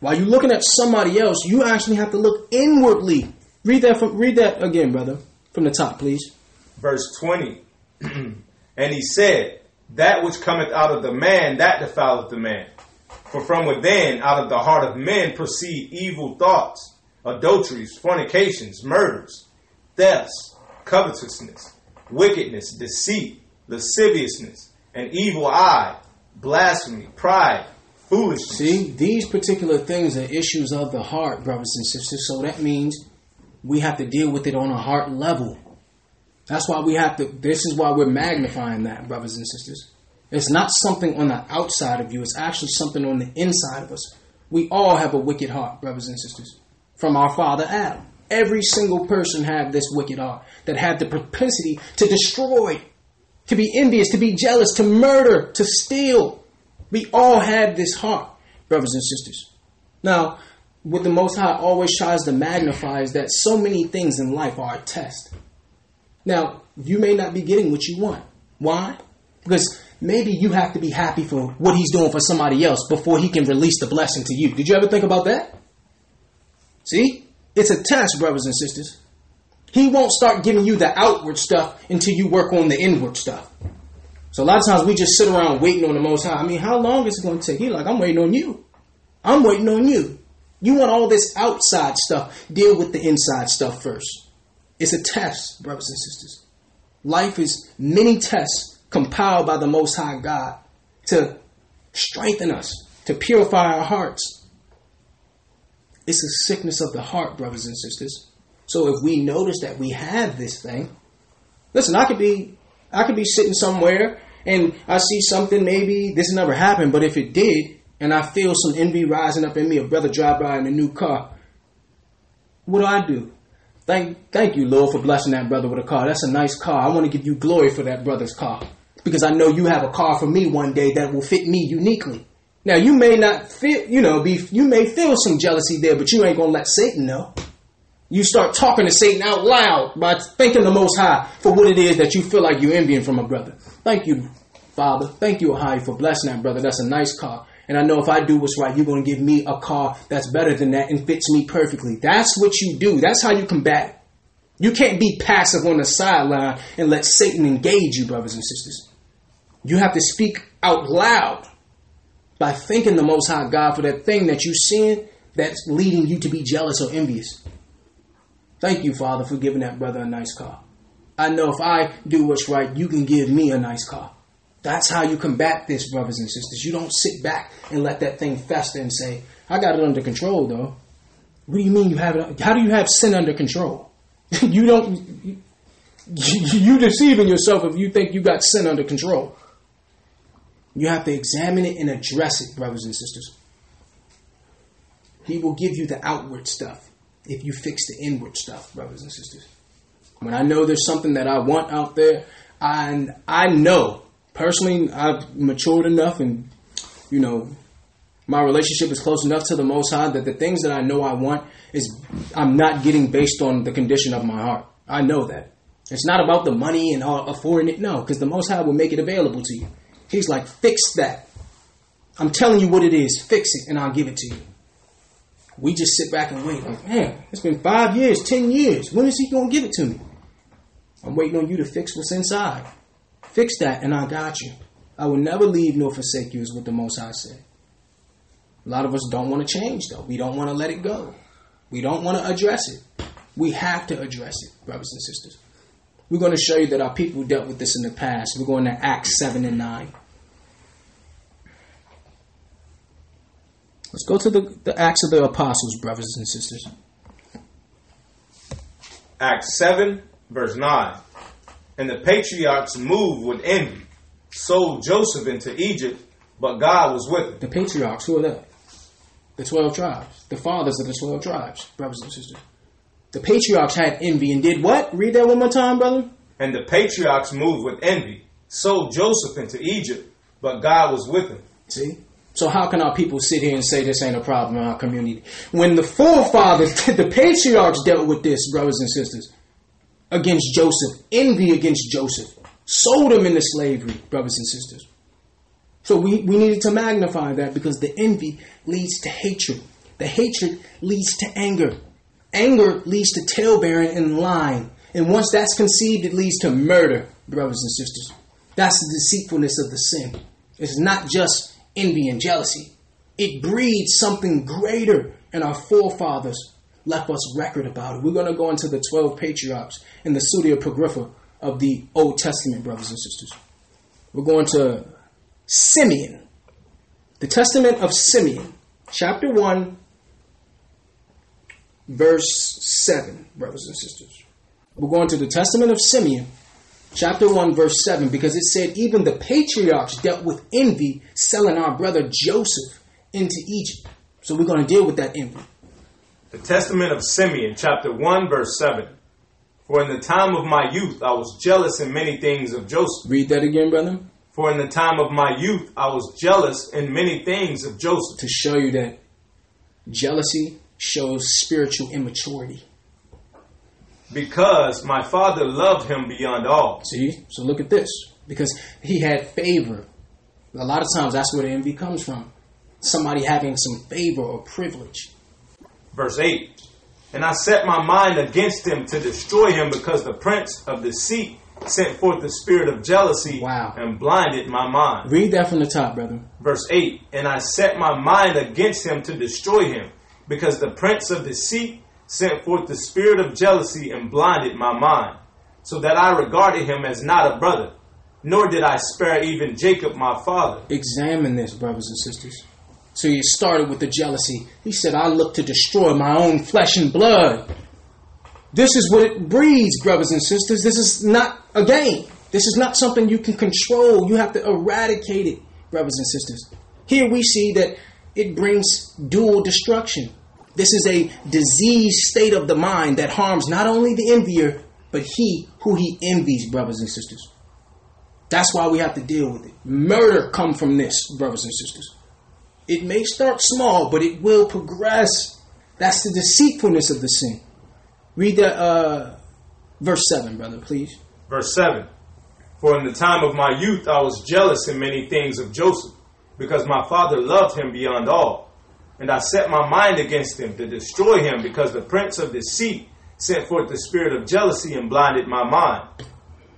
While you're looking at somebody else, you actually have to look inwardly. Read that from read that again, brother, from the top, please. Verse 20. and he said, That which cometh out of the man, that defileth the man. For from within, out of the heart of men, proceed evil thoughts, adulteries, fornications, murders, thefts, covetousness, wickedness, deceit lasciviousness, an evil eye, blasphemy, pride, foolishness. See, these particular things are issues of the heart, brothers and sisters. So that means we have to deal with it on a heart level. That's why we have to, this is why we're magnifying that, brothers and sisters. It's not something on the outside of you, it's actually something on the inside of us. We all have a wicked heart, brothers and sisters, from our father Adam. Every single person had this wicked heart that had the propensity to destroy to be envious, to be jealous, to murder, to steal. We all have this heart, brothers and sisters. Now, what the Most High always tries to magnify is that so many things in life are a test. Now, you may not be getting what you want. Why? Because maybe you have to be happy for what he's doing for somebody else before he can release the blessing to you. Did you ever think about that? See? It's a test, brothers and sisters. He won't start giving you the outward stuff until you work on the inward stuff. So a lot of times we just sit around waiting on the Most High. I mean, how long is it going to take? He's like, I'm waiting on you. I'm waiting on you. You want all this outside stuff. Deal with the inside stuff first. It's a test, brothers and sisters. Life is many tests compiled by the Most High God to strengthen us, to purify our hearts. It's a sickness of the heart, brothers and sisters. So if we notice that we have this thing, listen, I could be I could be sitting somewhere and I see something maybe this never happened, but if it did, and I feel some envy rising up in me, a brother drive by in a new car, what do I do? Thank thank you, Lord, for blessing that brother with a car. That's a nice car. I want to give you glory for that brother's car. Because I know you have a car for me one day that will fit me uniquely. Now you may not feel, you know, be you may feel some jealousy there, but you ain't gonna let Satan know. You start talking to Satan out loud by thanking the Most High for what it is that you feel like you're envying from a brother. Thank you, Father. Thank you, Ohio, for blessing that brother. That's a nice car. And I know if I do what's right, you're going to give me a car that's better than that and fits me perfectly. That's what you do. That's how you combat. You can't be passive on the sideline and let Satan engage you, brothers and sisters. You have to speak out loud by thanking the Most High God for that thing that you're seeing that's leading you to be jealous or envious. Thank you, Father, for giving that brother a nice car. I know if I do what's right, you can give me a nice car. That's how you combat this, brothers and sisters. You don't sit back and let that thing fester and say, I got it under control, though. What do you mean you have it? How do you have sin under control? you don't. You, you deceiving yourself if you think you got sin under control. You have to examine it and address it, brothers and sisters. He will give you the outward stuff if you fix the inward stuff, brothers and sisters. When I know there's something that I want out there, and I know personally, I've matured enough and, you know, my relationship is close enough to the Most High that the things that I know I want is I'm not getting based on the condition of my heart. I know that. It's not about the money and affording it. No, because the Most High will make it available to you. He's like, fix that. I'm telling you what it is. Fix it, and I'll give it to you. We just sit back and wait. Like, man, it's been five years, ten years. When is he going to give it to me? I'm waiting on you to fix what's inside. Fix that, and I got you. I will never leave nor forsake you, is what the Most High said. A lot of us don't want to change, though. We don't want to let it go. We don't want to address it. We have to address it, brothers and sisters. We're going to show you that our people dealt with this in the past. We're going to Acts 7 and 9. Let's go to the, the Acts of the Apostles, brothers and sisters. Acts 7, verse 9. And the patriarchs moved with envy, sold Joseph into Egypt, but God was with him. The patriarchs, who are they? The 12 tribes. The fathers of the 12 tribes, brothers and sisters. The patriarchs had envy and did what? Read that one more time, brother. And the patriarchs moved with envy, sold Joseph into Egypt, but God was with him. See? So how can our people sit here and say this ain't a problem in our community? When the forefathers, the patriarchs dealt with this, brothers and sisters against Joseph, envy against Joseph, sold him into slavery, brothers and sisters. So we, we needed to magnify that because the envy leads to hatred. The hatred leads to anger. Anger leads to talebearing and lying. And once that's conceived, it leads to murder, brothers and sisters. That's the deceitfulness of the sin. It's not just envy and jealousy. It breeds something greater in our forefathers left us record about it. We're going to go into the 12 patriarchs in the pseudepigrapha of the Old Testament, brothers and sisters. We're going to Simeon, the Testament of Simeon, chapter 1, verse 7, brothers and sisters. We're going to the Testament of Simeon, chapter 1, verse 7, because it said, Even the patriarchs dealt with envy, selling our brother Joseph into Egypt. So we're going to deal with that envy. The Testament of Simeon, chapter 1, verse 7. For in the time of my youth I was jealous in many things of Joseph. Read that again, brother. For in the time of my youth I was jealous in many things of Joseph. To show you that jealousy shows spiritual immaturity. Because my father loved him beyond all. See? So look at this. Because he had favor. A lot of times that's where the envy comes from. Somebody having some favor or privilege. Verse 8 And I set my mind against him to destroy him because the prince of deceit sent forth the spirit of jealousy wow. and blinded my mind. Read that from the top, brother. Verse 8 And I set my mind against him to destroy him, because the prince of deceit sent forth the spirit of jealousy and blinded my mind, so that I regarded him as not a brother, nor did I spare even Jacob my father. Examine this, brothers and sisters. So he started with the jealousy. He said, I look to destroy my own flesh and blood. This is what it breeds, brothers and sisters. This is not a game. This is not something you can control. You have to eradicate it, brothers and sisters. Here we see that it brings dual destruction. This is a diseased state of the mind that harms not only the envier, but he who he envies, brothers and sisters. That's why we have to deal with it. Murder come from this, brothers and sisters. It may start small, but it will progress. That's the deceitfulness of the sin. Read that uh, verse 7, brother, please. Verse 7 For in the time of my youth I was jealous in many things of Joseph, because my father loved him beyond all. And I set my mind against him to destroy him, because the prince of deceit sent forth the spirit of jealousy and blinded my mind,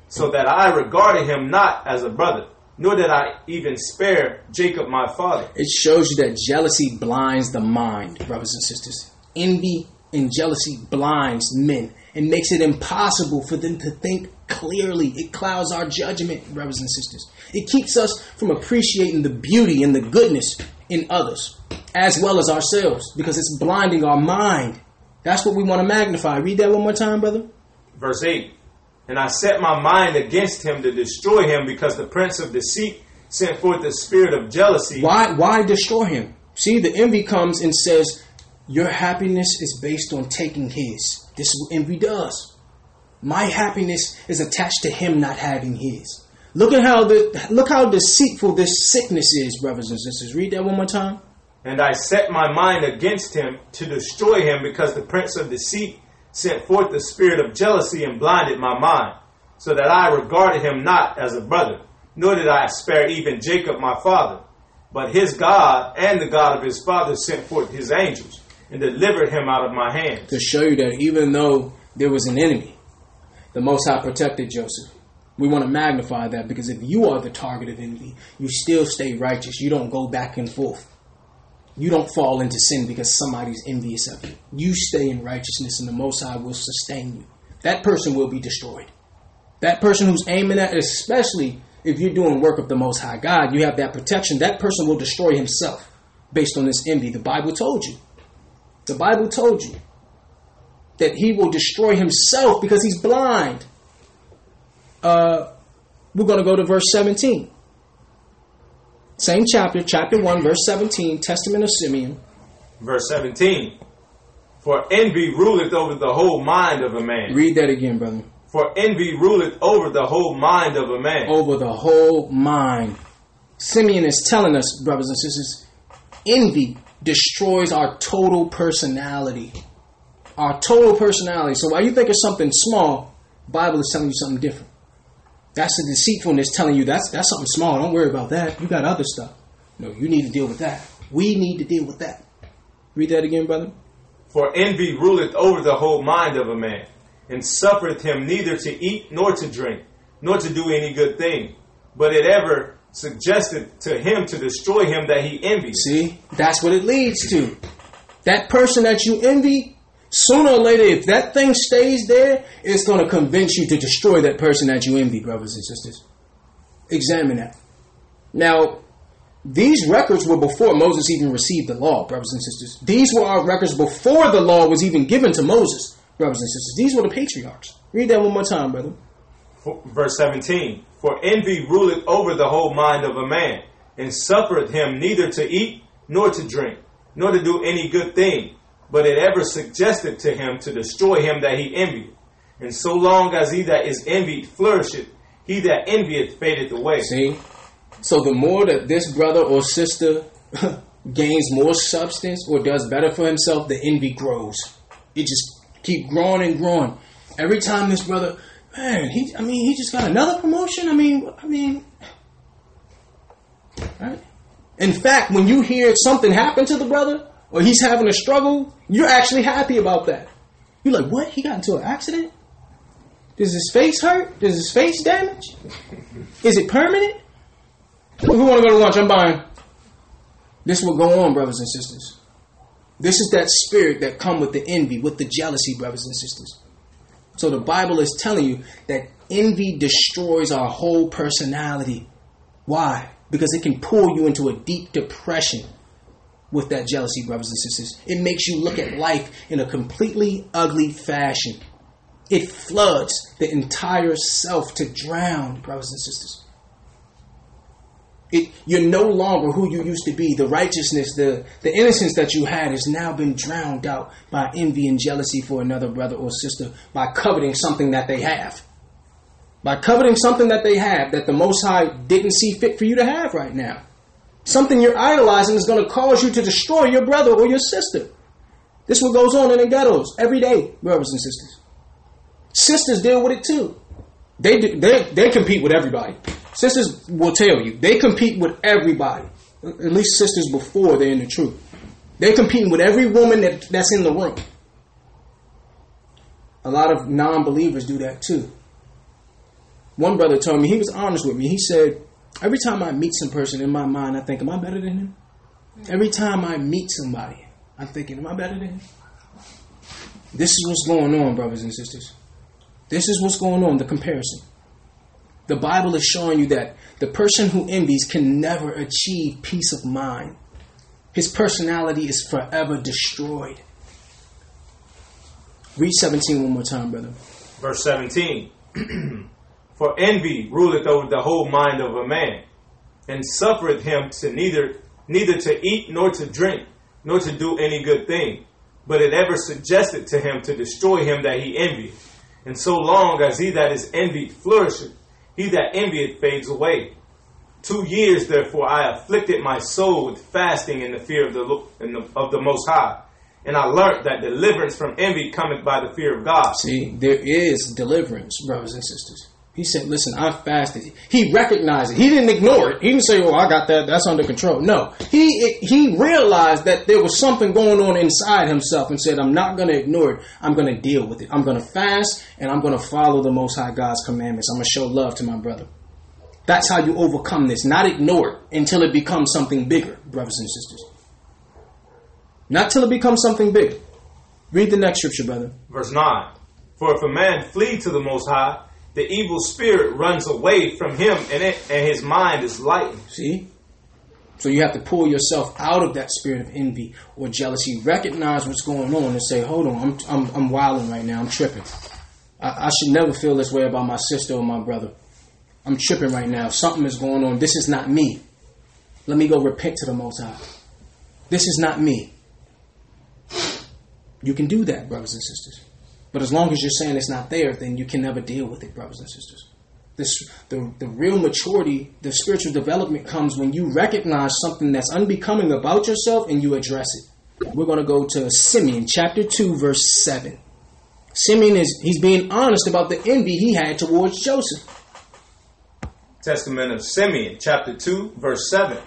so that I regarded him not as a brother, nor did I even spare Jacob my father. It shows you that jealousy blinds the mind, brothers and sisters. Envy and jealousy blinds men and makes it impossible for them to think clearly. It clouds our judgment, brothers and sisters. It keeps us from appreciating the beauty and the goodness in others, as well as ourselves, because it's blinding our mind. That's what we want to magnify. Read that one more time, brother. Verse 8 And I set my mind against him to destroy him, because the prince of deceit sent forth the spirit of jealousy. Why, why destroy him? See, the envy comes and says, Your happiness is based on taking his. This is what envy does. My happiness is attached to him not having his. Look at how the look how deceitful this sickness is, brothers and sisters. Read that one more time. And I set my mind against him to destroy him, because the prince of deceit sent forth the spirit of jealousy and blinded my mind, so that I regarded him not as a brother, nor did I spare even Jacob my father. But his God and the God of his father sent forth his angels and delivered him out of my hands. To show you that even though there was an enemy, the Most High protected Joseph. We want to magnify that because if you are the target of envy, you still stay righteous. You don't go back and forth. You don't fall into sin because somebody's envious of you. You stay in righteousness and the Most High will sustain you. That person will be destroyed. That person who's aiming at, especially if you're doing work of the Most High God, you have that protection. That person will destroy himself based on this envy. The Bible told you. The Bible told you that he will destroy himself because he's blind. Uh, we're going to go to verse 17. Same chapter, chapter 1, verse 17, Testament of Simeon. Verse 17 For envy ruleth over the whole mind of a man. Read that again, brother. For envy ruleth over the whole mind of a man. Over the whole mind. Simeon is telling us, brothers and sisters, envy destroys our total personality. Our total personality. So while you think of something small, Bible is telling you something different. That's the deceitfulness telling you that's that's something small. Don't worry about that. You got other stuff. No, you need to deal with that. We need to deal with that. Read that again, brother. For envy ruleth over the whole mind of a man, and suffereth him neither to eat nor to drink, nor to do any good thing. But it ever suggested to him to destroy him that he envies. See, that's what it leads to. That person that you envy, sooner or later, if that thing stays there, it's going to convince you to destroy that person that you envy, brothers and sisters. Examine that. Now, these records were before Moses even received the law, brothers and sisters. These were our records before the law was even given to Moses, brothers and sisters. These were the patriarchs. Read that one more time, brother. Verse 17 For envy ruleth over the whole mind of a man, and suffereth him neither to eat nor to drink, nor to do any good thing, but it ever suggested to him to destroy him that he envied. And so long as he that is envied flourisheth, he that envieth fadeth away. See? So the more that this brother or sister gains more substance or does better for himself, the envy grows. It just keep growing and growing. Every time this brother, man, he I mean, he just got another promotion. I mean, I mean, right? In fact, when you hear something happen to the brother or he's having a struggle, you're actually happy about that. You're like, what? He got into an accident? Does his face hurt? Does his face damage? Is it permanent? Who want to go to lunch, I'm buying. This will go on, brothers and sisters. This is that spirit that come with the envy, with the jealousy, brothers and sisters. So the Bible is telling you that envy destroys our whole personality. Why? Because it can pull you into a deep depression with that jealousy, brothers and sisters. It makes you look at life in a completely ugly fashion. It floods the entire self to drown, brothers and sisters. It, you're no longer who you used to be. The righteousness, the, the innocence that you had has now been drowned out by envy and jealousy for another brother or sister by coveting something that they have. By coveting something that they have that the Most High didn't see fit for you to have right now. Something you're idolizing is going to cause you to destroy your brother or your sister. This is what goes on in the ghettos every day, brothers and sisters. Sisters deal with it too. They, they, they compete with everybody. Sisters will tell you they compete with everybody. At least sisters before they're in the truth. They're competing with every woman that, that's in the room. A lot of non-believers do that too. One brother told me he was honest with me. He said, "Every time I meet some person in my mind, I think, am I better than him? Every time I meet somebody, I'm thinking, am I better than him?" This is what's going on, brothers and sisters. This is what's going on. The comparison. The Bible is showing you that the person who envies can never achieve peace of mind. His personality is forever destroyed. Read 17 one more time, brother. Verse 17 For envy ruleth over the whole mind of a man, and suffereth him to neither neither to eat nor to drink, nor to do any good thing. But it ever suggested to him to destroy him that he envied. And so long as he that is envied flourisheth, he that envieth fades away. Two years, therefore, I afflicted my soul with fasting in the fear of the, the, of the Most High. And I learned that deliverance from envy cometh by the fear of God. See, there is deliverance, brothers and sisters. He said, listen, I fasted. He recognized it. He didn't ignore it. He didn't say, oh, I got that. That's under control. No. He, he realized that there was something going on inside himself and said, I'm not going to ignore it. I'm going to deal with it. I'm going to fast and I'm going to follow the Most High God's commandments. I'm going to show love to my brother. That's how you overcome this. Not ignore it until it becomes something bigger, brothers and sisters. Not till it becomes something big. Read the next scripture, brother. Verse 9. For if a man flee to the Most High, the evil spirit runs away from him and, it, and his mind is lightened. See? So you have to pull yourself out of that spirit of envy or jealousy. Recognize what's going on and say, hold on, I'm, I'm, I'm wilding right now. I'm tripping. I, I should never feel this way about my sister or my brother. I'm tripping right now. Something is going on. This is not me. Let me go repent to the Most High. This is not me. You can do that, brothers and sisters. But as long as you're saying it's not there, then you can never deal with it, brothers and sisters. This, the, the real maturity, the spiritual development comes when you recognize something that's unbecoming about yourself and you address it. We're going to go to Simeon chapter 2, verse 7. Simeon is he's being honest about the envy he had towards Joseph. Testament of Simeon, chapter 2, verse 7.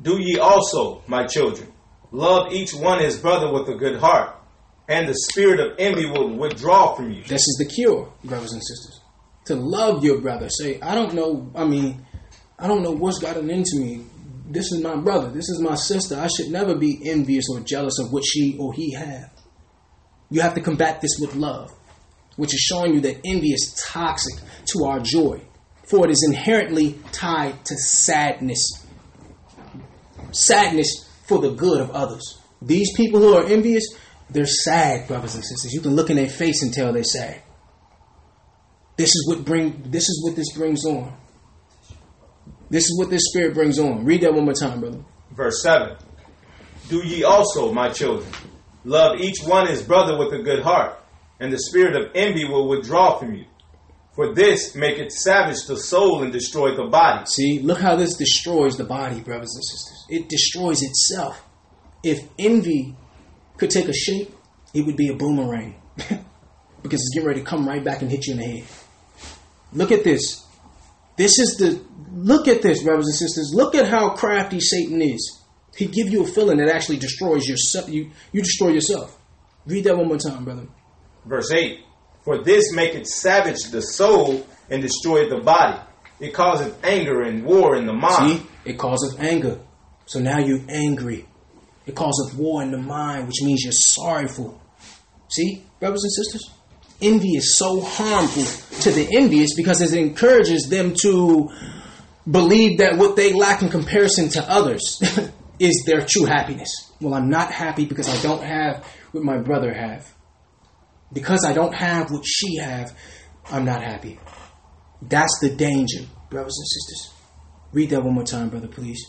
Do ye also, my children, love each one his brother with a good heart and the spirit of envy will withdraw from you. This is the cure, brothers and sisters. To love your brother. Say, I don't know, I mean, I don't know what's gotten into me. This is my brother. This is my sister. I should never be envious or jealous of what she or he have. You have to combat this with love, which is showing you that envy is toxic to our joy, for it is inherently tied to sadness. Sadness for the good of others. These people who are envious, they're sad, brothers and sisters. You can look in their face and tell they're sad. This is what bring this is what this brings on. This is what this spirit brings on. Read that one more time, brother. Verse 7. Do ye also, my children, love each one his brother with a good heart, and the spirit of envy will withdraw from you. For this maketh savage the soul and destroy the body. See, look how this destroys the body, brothers and sisters. It destroys itself. If envy could take a shape, it would be a boomerang. because it's getting ready to come right back and hit you in the head. Look at this. This is the look at this, brothers and sisters. Look at how crafty Satan is. He give you a feeling that actually destroys yourself. You you destroy yourself. Read that one more time, brother. Verse eight. For this maketh savage the soul and destroyeth the body. It causeth anger and war in the mind. See, it causes anger. So now you're angry. It causeth war in the mind, which means you're sorrowful. See, brothers and sisters? Envy is so harmful to the envious because it encourages them to believe that what they lack in comparison to others is their true happiness. Well, I'm not happy because I don't have what my brother have. Because I don't have what she have, I'm not happy. That's the danger, brothers and sisters. Read that one more time, brother, please.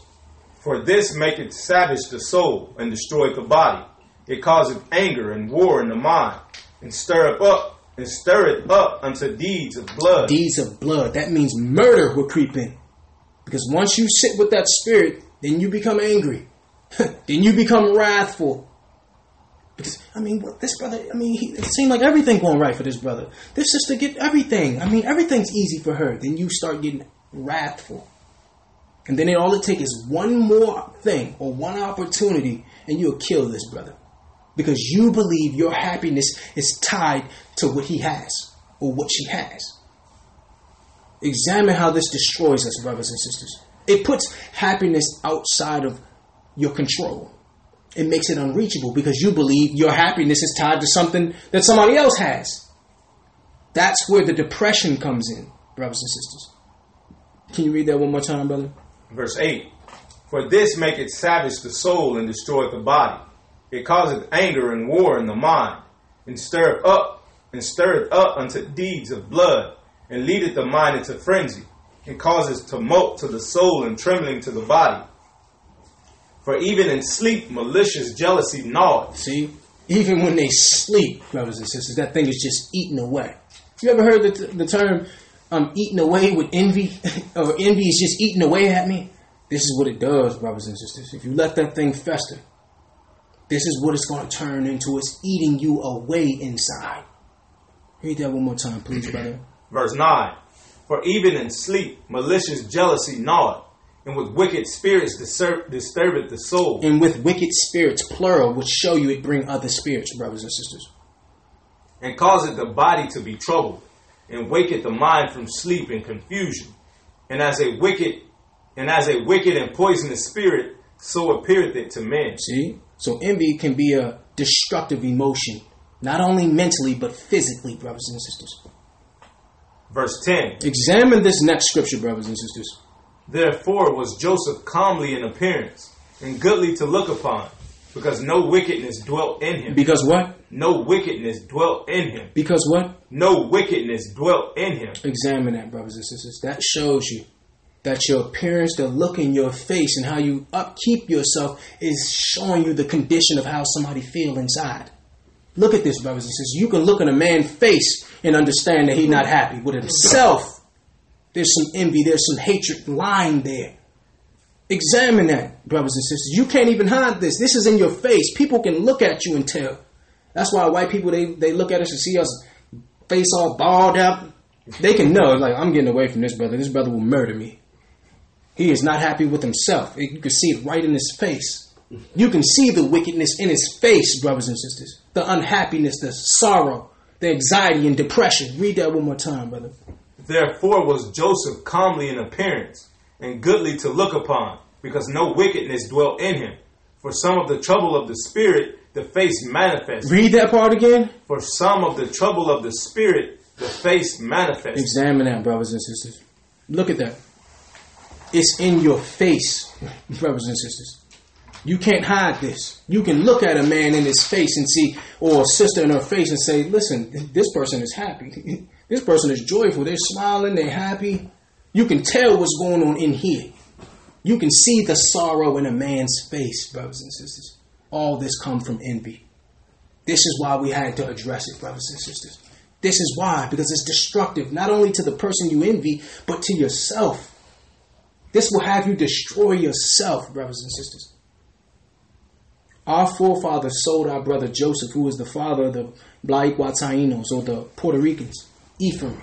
For this maketh savage the soul and destroyeth the body. It causeth anger and war in the mind, and stirreth up and stirreth up unto deeds of blood. Deeds of blood. That means murder will creep in. Because once you sit with that spirit, then you become angry. then you become wrathful. Because I mean, what this brother. I mean, he, it seemed like everything going right for this brother. This sister get everything. I mean, everything's easy for her. Then you start getting wrathful, and then all it takes is one more thing or one opportunity, and you'll kill this brother because you believe your happiness is tied to what he has or what she has. Examine how this destroys us, brothers and sisters. It puts happiness outside of your control it makes it unreachable because you believe your happiness is tied to something that somebody else has. That's where the depression comes in, brothers and sisters. Can you read that one more time, brother? Verse 8 For this maketh savage the soul and destroyeth the body. It causeth anger and war in the mind, and stirreth up and stirreth up unto deeds of blood, and leadeth the mind into frenzy, and causes tumult to the soul and trembling to the body. For even in sleep, malicious jealousy gnaweth. See? Even when they sleep, brothers and sisters, that thing is just eating away. You ever heard the, the term "I'm eating away with envy," or envy is just eating away at me? This is what it does, brothers and sisters. If you let that thing fester, this is what it's going to turn into. It's eating you away inside. Read that one more time, please, brother. Verse 9. For even in sleep, malicious jealousy gnaweth and with wicked spirits disturb, disturbeth the soul. And with wicked spirits, plural, would show you it bring other spirits, brothers and sisters. And causeth the body to be troubled, and waketh the mind from sleep and confusion. And as a wicked and as a wicked and poisonous spirit, so appeareth it to men. See? So envy can be a destructive emotion, not only mentally, but physically, brothers and sisters. Verse 10. Examine this next scripture, brothers and sisters. Therefore was Joseph comely in appearance and goodly to look upon, because no wickedness dwelt in him. Because what? No wickedness dwelt in him. Because what? No wickedness dwelt in him. Examine that, brothers and sisters. That shows you that your appearance, the look in your face, and how you upkeep yourself is showing you the condition of how somebody feel inside. Look at this, brothers and sisters. You can look in a man's face and understand that he's not happy with himself there's some envy, there's some hatred lying there. Examine that, brothers and sisters. You can't even hide this. This is in your face. People can look at you and tell. That's why white people they, they look at us and see us face all balled up. They can know, like, I'm getting away from this brother. This brother will murder me. He is not happy with himself. You can see it right in his face. You can see the wickedness in his face, brothers and sisters. The unhappiness, the sorrow, the anxiety and depression. Read that one more time, brother. Therefore was Joseph comely in appearance and goodly to look upon, because no wickedness dwelt in him. For some of the trouble of the spirit, the face manifest. Read that part again. For some of the trouble of the spirit, the face manifest. Examine that, brothers and sisters. Look at that. It's in your face, brothers and sisters. You can't hide this. You can look at a man in his face and see, or a sister in her face and say, listen, this person is happy. This person is joyful. They're smiling. They're happy. You can tell what's going on in here. You can see the sorrow in a man's face, brothers and sisters. All this come from envy. This is why we had to address it, brothers and sisters. This is why, because it's destructive not only to the person you envy, but to yourself. This will have you destroy yourself, brothers and sisters. Our forefathers sold our brother Joseph, who was the father of the Blaiguatainos, or the Puerto Ricans. Ephraim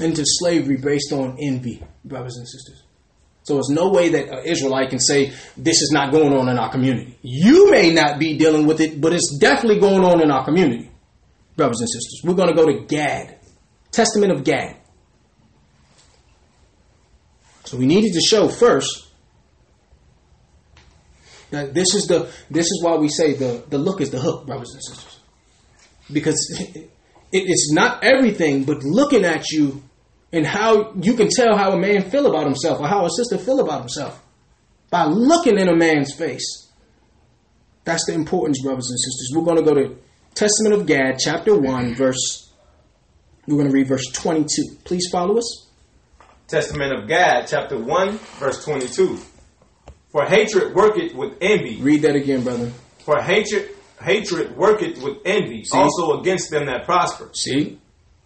into slavery based on envy, brothers and sisters. So there's no way that an Israelite can say this is not going on in our community. You may not be dealing with it, but it's definitely going on in our community, brothers and sisters. We're going to go to Gad, Testament of Gad. So we needed to show first That this is the this is why we say the the look is the hook, brothers and sisters, because it, it's not everything, but looking at you and how you can tell how a man feel about himself or how a sister feel about himself by looking in a man's face. That's the importance, brothers and sisters. We're going to go to Testament of Gad, chapter one, verse. We're going to read verse twenty-two. Please follow us. Testament of Gad, chapter 1, verse 22. For hatred worketh with envy. Read that again, brother. For hatred hatred worketh with envy, See? also against them that prosper. See?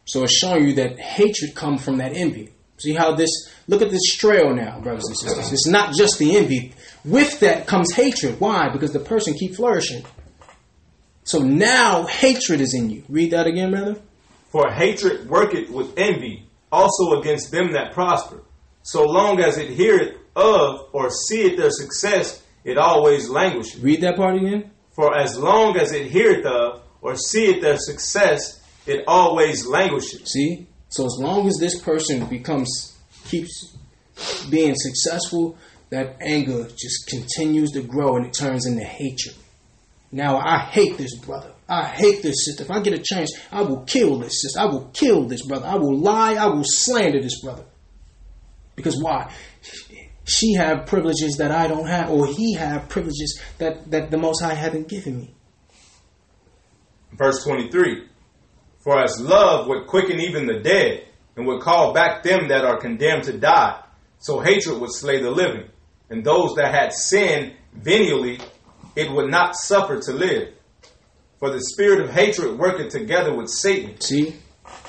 So it's showing you that hatred comes from that envy. See how this, look at this trail now, brothers and sisters. It's not just the envy. With that comes hatred. Why? Because the person keep flourishing. So now hatred is in you. Read that again, brother. For hatred worketh with envy, also against them that prosper. So long as it heareth of or seeth their success, it always languisheth. Read that part again. For as long as it heareth of or seeth their success, it always languishes. See? So as long as this person becomes, keeps being successful, that anger just continues to grow and it turns into hatred. Now I hate this brother. I hate this sister. If I get a chance, I will kill this sister. I will kill this brother. I will lie. I will slander this brother. Because why? She have privileges that I don't have, or he have privileges that, that the Most High haven't given me. Verse 23 For as love would quicken even the dead, and would call back them that are condemned to die, so hatred would slay the living, and those that had sinned venially, it would not suffer to live. For the spirit of hatred worketh together with Satan. See?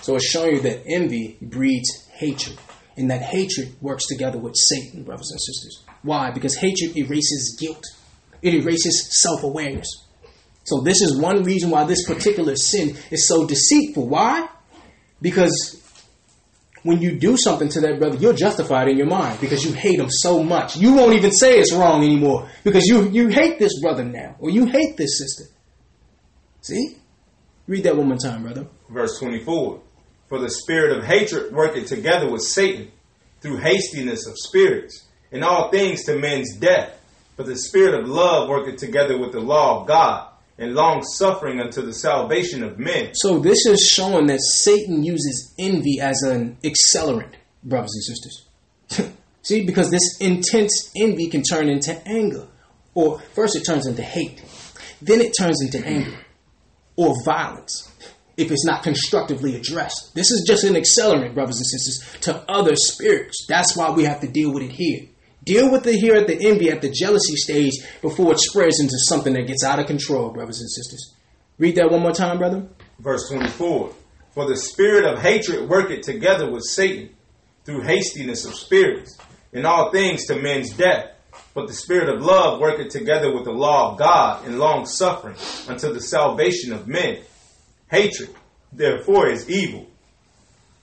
So it's showing you that envy breeds hatred. And that hatred works together with Satan, brothers and sisters. Why? Because hatred erases guilt, it erases self awareness. So, this is one reason why this particular sin is so deceitful. Why? Because when you do something to that brother, you're justified in your mind because you hate him so much. You won't even say it's wrong anymore because you, you hate this brother now or you hate this sister. See? Read that one more time, brother. Verse 24 For the spirit of hatred worketh together with Satan through hastiness of spirits, in all things to men's death. But the spirit of love worketh together with the law of God, and long suffering unto the salvation of men. So this is showing that Satan uses envy as an accelerant, brothers and sisters. See, because this intense envy can turn into anger. Or first it turns into hate. Then it turns into anger or violence if it's not constructively addressed. This is just an accelerant, brothers and sisters, to other spirits. That's why we have to deal with it here. Deal with it here at the envy, at the jealousy stage, before it spreads into something that gets out of control, brothers and sisters. Read that one more time, brother. Verse 24 For the spirit of hatred worketh together with Satan through hastiness of spirits, in all things to men's death. But the spirit of love worketh together with the law of God in long suffering unto the salvation of men. Hatred, therefore, is evil,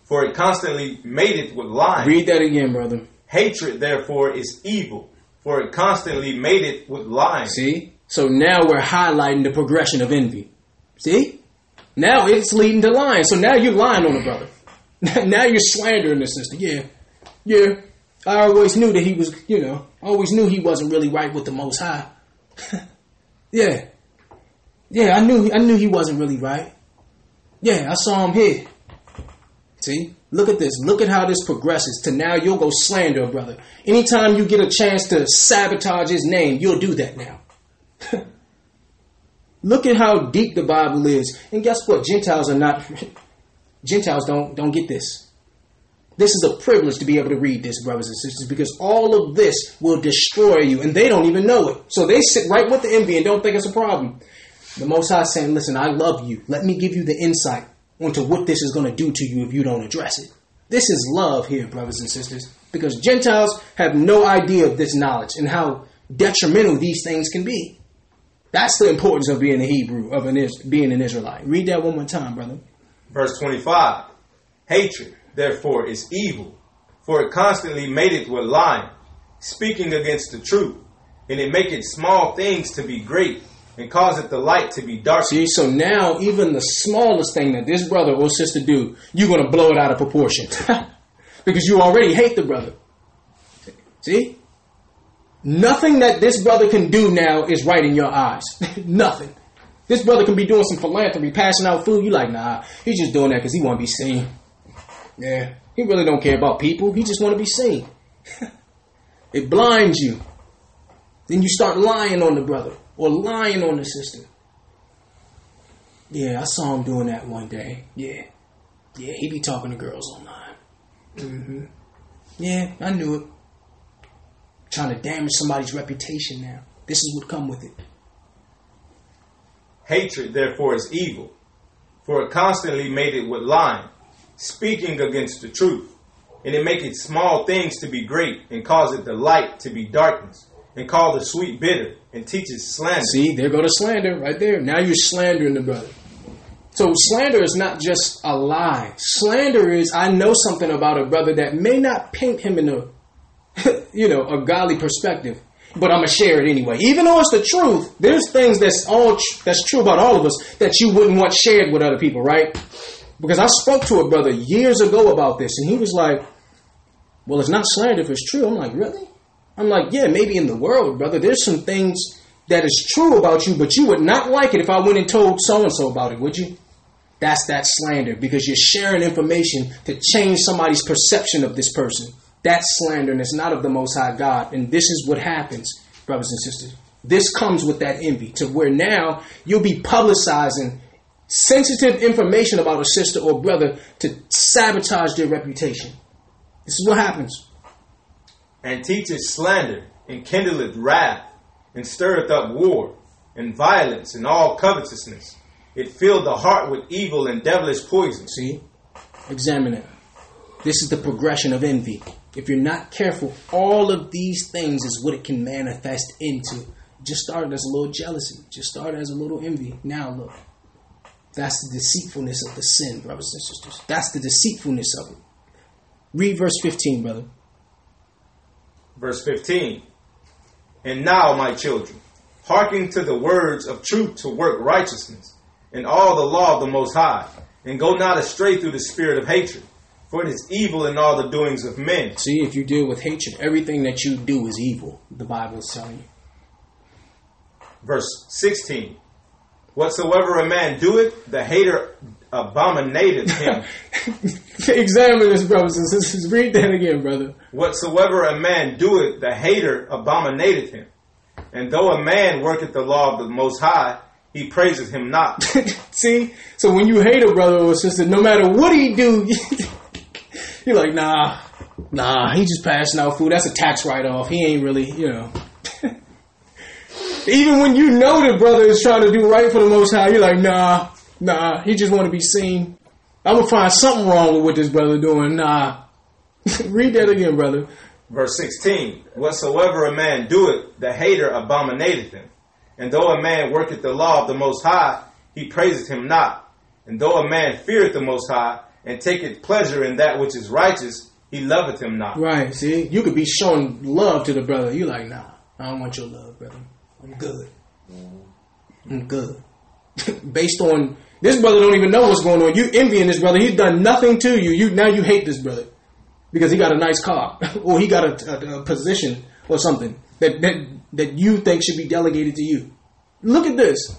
for it constantly mateth with lying. Read that again, brother. Hatred, therefore, is evil, for it constantly mateth with lying. See? So now we're highlighting the progression of envy. See? Now it's leading to lying. So now you're lying on the brother. now you're slandering the sister. Yeah. Yeah. I always knew that he was, you know, I always knew he wasn't really right with the Most High. yeah. Yeah, I knew I knew he wasn't really right. Yeah, I saw him here. See? Look at this. Look at how this progresses to now you'll go slander a brother. Anytime you get a chance to sabotage his name, you'll do that now. Look at how deep the Bible is. And guess what? Gentiles are not Gentiles don't don't get this. This is a privilege to be able to read this, brothers and sisters, because all of this will destroy you, and they don't even know it. So they sit right with the envy and don't think it's a problem. The Most High saying, "Listen, I love you. Let me give you the insight onto what this is going to do to you if you don't address it." This is love here, brothers and sisters, because Gentiles have no idea of this knowledge and how detrimental these things can be. That's the importance of being a Hebrew, of an Is- being an Israelite. Read that one more time, brother. Verse 25 Hatred, therefore, is evil, for it constantly mateth with lying, speaking against the truth, and it maketh small things to be great, and causeth the light to be dark. See, so now even the smallest thing that this brother or sister do, you're going to blow it out of proportion because you already hate the brother. See? Nothing that this brother can do now is right in your eyes. Nothing. This brother can be doing some philanthropy, passing out food. You like, nah, he's just doing that because he want to be seen. Yeah, he really don't care about people. He just want to be seen. it blinds you. Then you start lying on the brother or lying on the sister. Yeah, I saw him doing that one day. Yeah, yeah, he be talking to girls online. Mm-hmm. Yeah, I knew it. Trying to damage somebody's reputation now. This is what come with it. Hatred, therefore, is evil, for it constantly made it with lying, speaking against the truth, and it maketh small things to be great, and causeth the light to be darkness, and call the sweet bitter, and teaches slander. See, there go to slander right there. Now you're slandering the brother. So slander is not just a lie. Slander is I know something about a brother that may not paint him in a you know, a godly perspective. But I'm gonna share it anyway. Even though it's the truth, there's things that's all tr- that's true about all of us that you wouldn't want shared with other people, right? Because I spoke to a brother years ago about this, and he was like, "Well, it's not slander if it's true." I'm like, "Really?" I'm like, "Yeah, maybe in the world, brother. There's some things that is true about you, but you would not like it if I went and told so and so about it, would you?" That's that slander because you're sharing information to change somebody's perception of this person. That's slander and it's not of the Most High God. And this is what happens, brothers and sisters. This comes with that envy to where now you'll be publicizing sensitive information about a sister or brother to sabotage their reputation. This is what happens. And teacheth slander, and kindleth wrath, and stirreth up war, and violence, and all covetousness. It filled the heart with evil and devilish poison. See? Examine it. This is the progression of envy. If you're not careful, all of these things is what it can manifest into. Just started as a little jealousy, just started as a little envy. Now look. That's the deceitfulness of the sin, brothers and sisters. That's the deceitfulness of it. Read verse 15, brother. Verse 15. And now, my children, hearken to the words of truth to work righteousness, and all the law of the Most High, and go not astray through the spirit of hatred for it is evil in all the doings of men. See, if you deal with hatred, everything that you do is evil, the Bible is telling you. Verse 16 Whatsoever a man doeth, the hater abominateth him. Examine this, brothers and sisters. Read that again, brother. Whatsoever a man doeth, the hater abominateth him. And though a man worketh the law of the Most High, he praises him not. See? So when you hate a brother or sister, no matter what he do, You're like, nah, nah, he just passing out food. That's a tax write off. He ain't really, you know. Even when you know the brother is trying to do right for the Most High, you're like, nah, nah, he just want to be seen. I'm gonna find something wrong with what this brother doing. Nah. Read that again, brother. Verse 16. Whatsoever a man doeth, the hater abominateth him. And though a man worketh the law of the Most High, he praiseth him not. And though a man feareth the Most High, and taketh pleasure in that which is righteous, he loveth him not. Right. See, you could be showing love to the brother. You like, nah, I don't want your love, brother. I'm good. Mm-hmm. I'm good. Based on this brother don't even know what's going on. You envying this brother. He's done nothing to you. You now you hate this brother because he got a nice car or he got a, a, a position or something that, that that you think should be delegated to you. Look at this.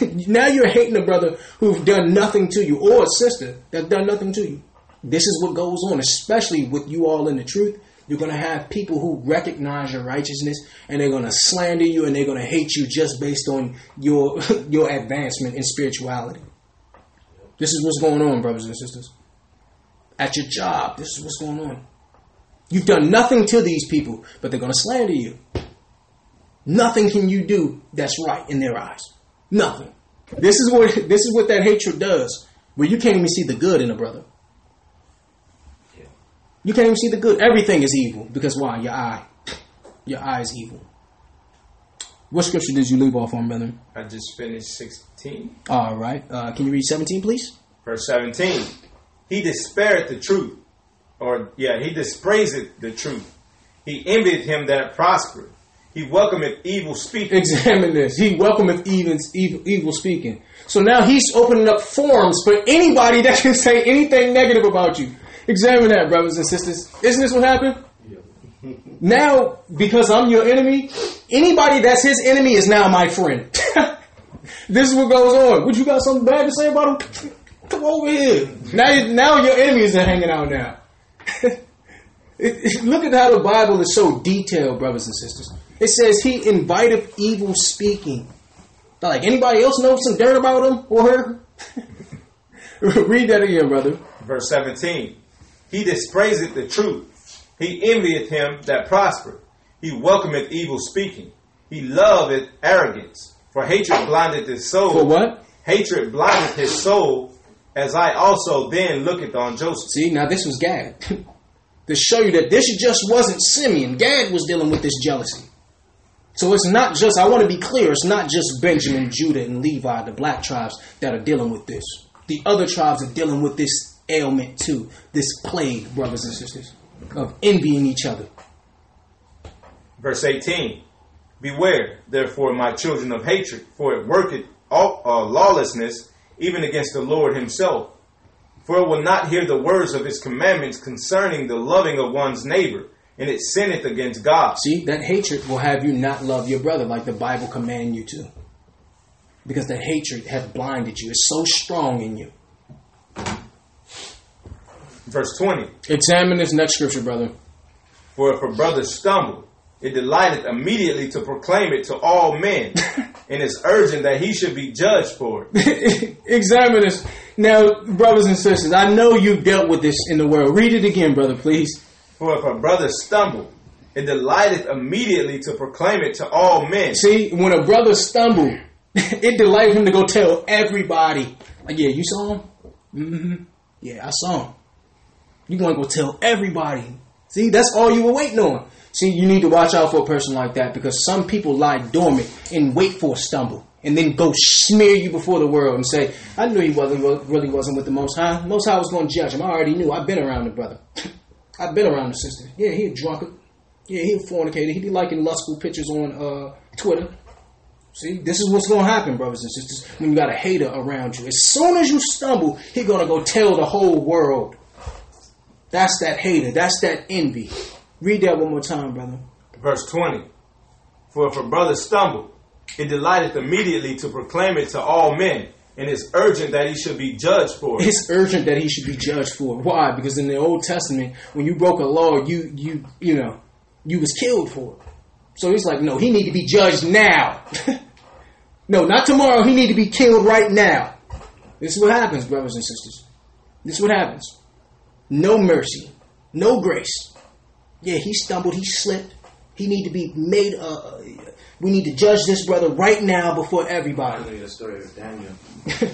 now you're hating a brother who've done nothing to you, or a sister that's done nothing to you. This is what goes on, especially with you all in the truth. You're going to have people who recognize your righteousness and they're going to slander you and they're going to hate you just based on your your advancement in spirituality. This is what's going on, brothers and sisters. At your job, this is what's going on. You've done nothing to these people, but they're going to slander you. Nothing can you do that's right in their eyes. Nothing. This is what this is what that hatred does. Where you can't even see the good in a brother. You can't even see the good. Everything is evil because why? Your eye. Your eye is evil. What scripture did you leave off on, brother? I just finished 16. All right. Uh, can you read 17, please? Verse 17. He despaired the truth. Or, yeah, he dispraised the truth. He envied him that prospered. He welcometh evil speaking. Examine this. He welcometh evil, evil, evil speaking. So now he's opening up forums for anybody that can say anything negative about you. Examine that, brothers and sisters. Isn't this what happened? Now because I'm your enemy, anybody that's his enemy is now my friend. this is what goes on. What you got something bad to say about him? Come over here. Now, you- now your enemies are hanging out now. Look at how the Bible is so detailed, brothers and sisters. It says he invited evil speaking. Like anybody else know some dirt about him or her? Read that again, brother. Verse 17. He dispraiseth the truth. He envieth him that prospereth. He welcometh evil speaking. He loveth arrogance. For hatred blindeth his soul. For what? Hatred blindeth his soul, as I also then looketh on Joseph. See, now this was Gad. to show you that this just wasn't Simeon. Gad was dealing with this jealousy. So it's not just, I want to be clear, it's not just Benjamin, Judah, and Levi, the black tribes, that are dealing with this. The other tribes are dealing with this ailment too, this plague, brothers and sisters, of envying each other. Verse 18. Beware, therefore, my children of hatred, for it worketh all, uh, lawlessness even against the Lord himself. For it will not hear the words of his commandments concerning the loving of one's neighbor, and it sinneth against God. See, that hatred will have you not love your brother like the Bible command you to. Because the hatred has blinded you. It's so strong in you. Verse 20. Examine this next scripture, brother. For if a brother stumble, it delighteth immediately to proclaim it to all men, and is urgent that he should be judged for it. Examine this. Now, brothers and sisters, I know you've dealt with this in the world. Read it again, brother, please. For if a brother stumble, it delighteth immediately to proclaim it to all men. See, when a brother stumbled, it delighted him to go tell everybody. Like, yeah, you saw him? Mm-hmm. Yeah, I saw him. You going to go tell everybody. See, that's all you were waiting on. See, you need to watch out for a person like that because some people lie dormant and wait for a stumble and then go smear you before the world and say, I knew he wasn't really wasn't with the Most High. Most High was going to judge him. I already knew. I've been around the brother. I've been around the sister. Yeah, he a drunkard. Yeah, he a fornicator. He be liking lustful pictures on uh, Twitter. See, this is what's going to happen, brothers and sisters, when you got a hater around you. As soon as you stumble, he going to go tell the whole world. That's that hater. That's that envy. Read that one more time, brother. Verse 20. For if a brother stumble, it delighteth immediately to proclaim it to all men, and is urgent that he should be judged for it. It's urgent that he should be judged for. it. Why? Because in the Old Testament, when you broke a law, you you you know you was killed for it. So he's like, no, he need to be judged now. no, not tomorrow. He need to be killed right now. This is what happens, brothers and sisters. This is what happens. No mercy, no grace. Yeah, he stumbled, he slipped. He need to be made. Uh, we need to judge this brother right now before everybody. The story of Daniel.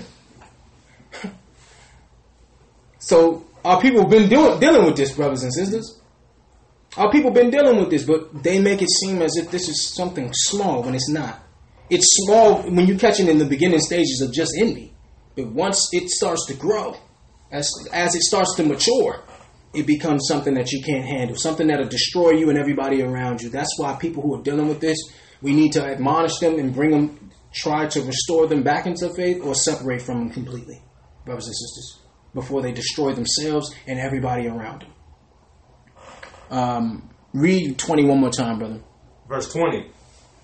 So our people have been doing, dealing with this, brothers and sisters. Our people been dealing with this, but they make it seem as if this is something small when it's not. It's small when you catch it in the beginning stages of just envy, but once it starts to grow, as as it starts to mature, it becomes something that you can't handle, something that'll destroy you and everybody around you. That's why people who are dealing with this, we need to admonish them and bring them, try to restore them back into faith, or separate from them completely, brothers and sisters before they destroy themselves and everybody around them. Um, read 20 one more time, brother. Verse 20.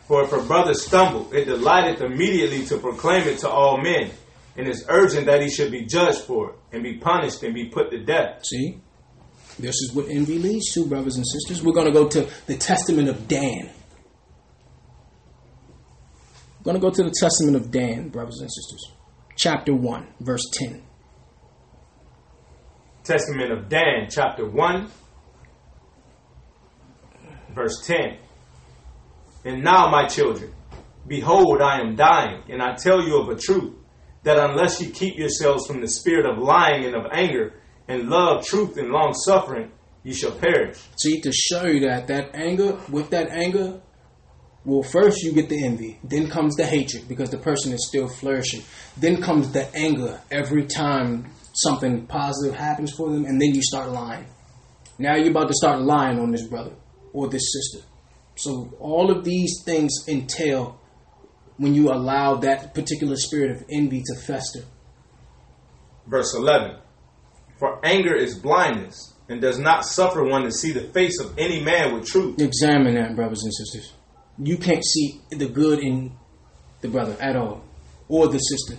For if a brother stumble, it delighteth immediately to proclaim it to all men, and it's urgent that he should be judged for it, and be punished and be put to death. See? This is what envy leads to, brothers and sisters. We're going to go to the Testament of Dan. We're going to go to the Testament of Dan, brothers and sisters. Chapter 1, verse 10. Testament of Dan, chapter 1, verse 10. And now, my children, behold, I am dying, and I tell you of a truth, that unless you keep yourselves from the spirit of lying and of anger, and love truth and long suffering, you shall perish. See, to show you that that anger, with that anger, well, first you get the envy, then comes the hatred because the person is still flourishing. Then comes the anger every time something positive happens for them, and then you start lying. Now you're about to start lying on this brother or this sister. So all of these things entail when you allow that particular spirit of envy to fester. Verse 11. For anger is blindness, and does not suffer one to see the face of any man with truth. Examine that, brothers and sisters. You can't see the good in the brother at all, or the sister.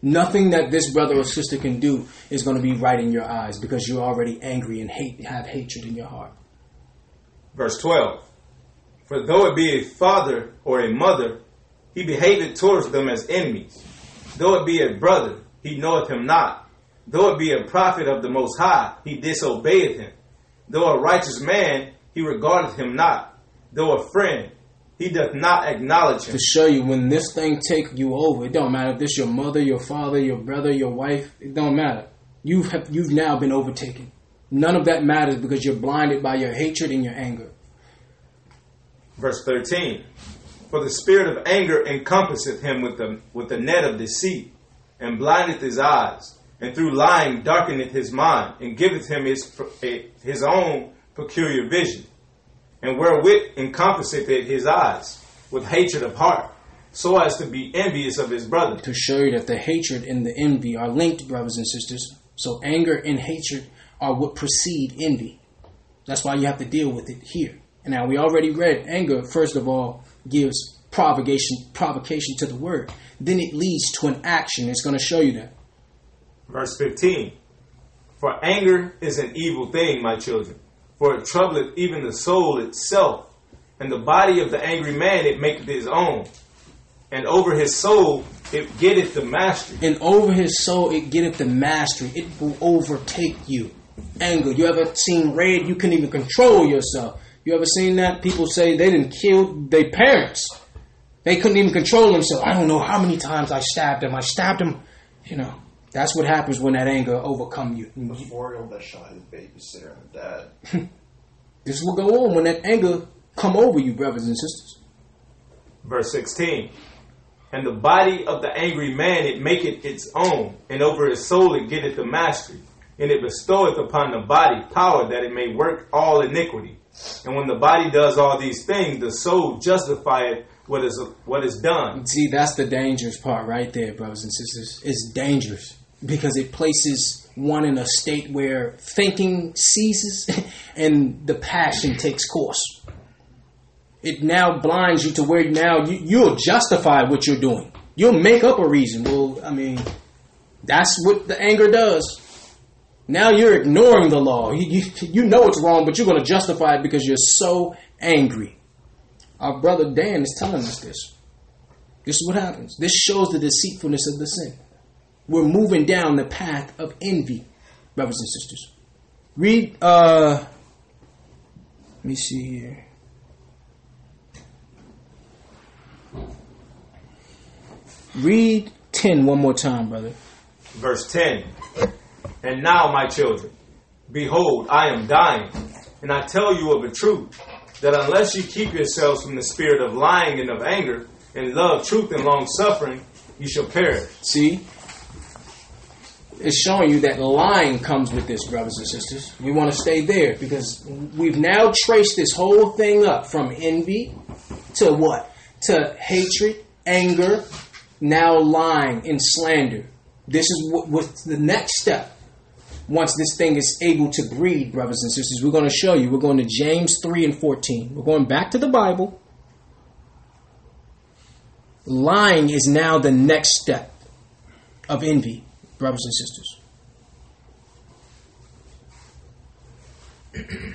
Nothing that this brother or sister can do is going to be right in your eyes because you're already angry and hate, have hatred in your heart. Verse 12 For though it be a father or a mother, he behaveth towards them as enemies. Though it be a brother, he knoweth him not. Though it be a prophet of the Most High, he disobeyeth him. Though a righteous man, he regardeth him not. Though a friend, he doth not acknowledge him. To show you when this thing take you over, it don't matter if this your mother, your father, your brother, your wife, it don't matter. You have you've now been overtaken. None of that matters because you're blinded by your hatred and your anger. Verse 13 For the spirit of anger encompasseth him with the, with the net of deceit, and blindeth his eyes, and through lying darkeneth his mind, and giveth him his, his own peculiar vision, and wherewith encompasseth it his eyes, with hatred of heart, so as to be envious of his brother. To show you that the hatred and the envy are linked, brothers and sisters. So anger and hatred are what precede envy. That's why you have to deal with it here. And now we already read anger, first of all, gives provocation provocation to the word. Then it leads to an action. It's going to show you that. Verse 15 For anger is an evil thing, my children, for it troubleth even the soul itself, and the body of the angry man it maketh his own. And over his soul it getteth the mastery. And over his soul it getteth the mastery. It will overtake you. Anger. You ever seen red? You couldn't even control yourself. You ever seen that? People say they didn't kill their parents. They couldn't even control themselves. I don't know how many times I stabbed him. I stabbed him. You know, that's what happens when that anger overcome you. The four-year-old that shot his babysitter and dad. this will go on when that anger come over you, brothers and sisters. Verse 16. And the body of the angry man it maketh its own, and over his soul it getteth the mastery, and it bestoweth upon the body power that it may work all iniquity. And when the body does all these things, the soul justifieth what is what is done. See, that's the dangerous part right there, brothers and sisters. It's dangerous because it places one in a state where thinking ceases and the passion takes course. It now blinds you to where now you, you'll justify what you're doing. You'll make up a reason. Well, I mean, that's what the anger does. Now you're ignoring the law. You, you, you know it's wrong, but you're going to justify it because you're so angry. Our brother Dan is telling us this. This is what happens. This shows the deceitfulness of the sin. We're moving down the path of envy, brothers and sisters. Read, uh, let me see here. Read 10 one more time, brother. Verse 10. And now, my children, behold, I am dying, and I tell you of a truth, that unless you keep yourselves from the spirit of lying and of anger, and love, truth, and long suffering, you shall perish. See? It's showing you that lying comes with this, brothers and sisters. We want to stay there because we've now traced this whole thing up from envy to what? To hatred, anger, now lying and slander. This is what, what's the next step once this thing is able to breed, brothers and sisters. We're going to show you. We're going to James 3 and 14. We're going back to the Bible. Lying is now the next step of envy, brothers and sisters.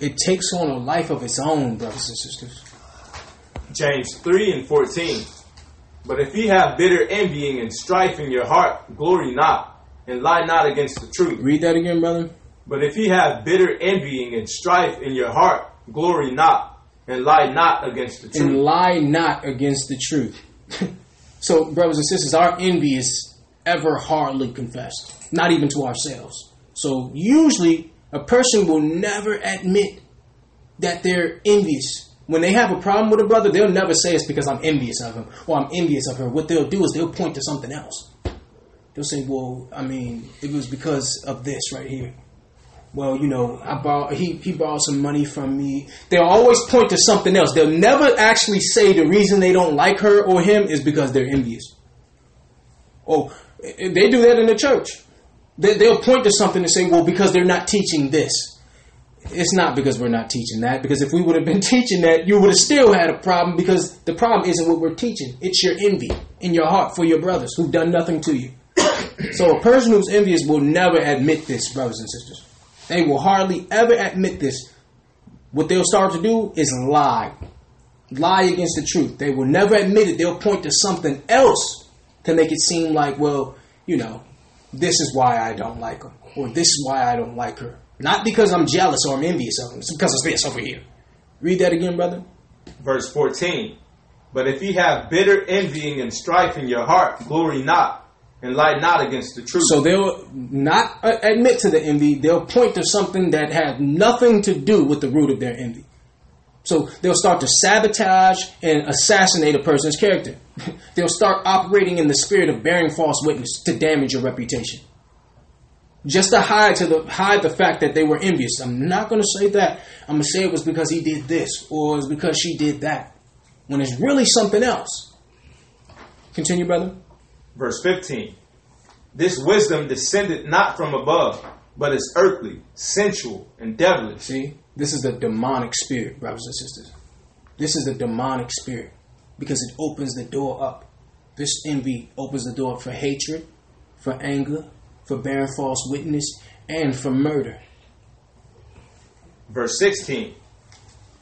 it takes on a life of its own, brothers and sisters. James 3 and 14. But if ye have bitter envying and strife in your heart, glory not, and lie not against the truth. Read that again, brother. But if ye have bitter envying and strife in your heart, glory not, and lie not against the truth. And lie not against the truth. so, brothers and sisters, our envy is ever hardly confessed, not even to ourselves. So, usually, a person will never admit that they're envious when they have a problem with a brother, they'll never say it's because I'm envious of him or I'm envious of her. What they'll do is they'll point to something else. They'll say, "Well, I mean, it was because of this right here." Well, you know, I borrowed, he he borrowed some money from me. They'll always point to something else. They'll never actually say the reason they don't like her or him is because they're envious. Oh, they do that in the church. They, they'll point to something and say, well, because they're not teaching this. It's not because we're not teaching that, because if we would have been teaching that, you would have still had a problem because the problem isn't what we're teaching. It's your envy in your heart for your brothers who've done nothing to you. so a person who's envious will never admit this, brothers and sisters. They will hardly ever admit this. What they'll start to do is lie. Lie against the truth. They will never admit it. They'll point to something else to make it seem like, well, you know, this is why I don't like her, or this is why I don't like her. Not because I'm jealous or I'm envious of them, it's because of this over here. Read that again, brother. Verse 14. But if ye have bitter envying and strife in your heart, glory not, and lie not against the truth. So they'll not uh, admit to the envy. They'll point to something that had nothing to do with the root of their envy. So they'll start to sabotage and assassinate a person's character. they'll start operating in the spirit of bearing false witness to damage your reputation. Just to hide to the hide the fact that they were envious. I'm not going to say that. I'm going to say it was because he did this or it was because she did that. When it's really something else. Continue, brother. Verse 15. This wisdom descended not from above, but is earthly, sensual, and devilish. See, this is the demonic spirit, brothers and sisters. This is the demonic spirit because it opens the door up. This envy opens the door for hatred, for anger, for bearing false witness, and for murder. Verse 16.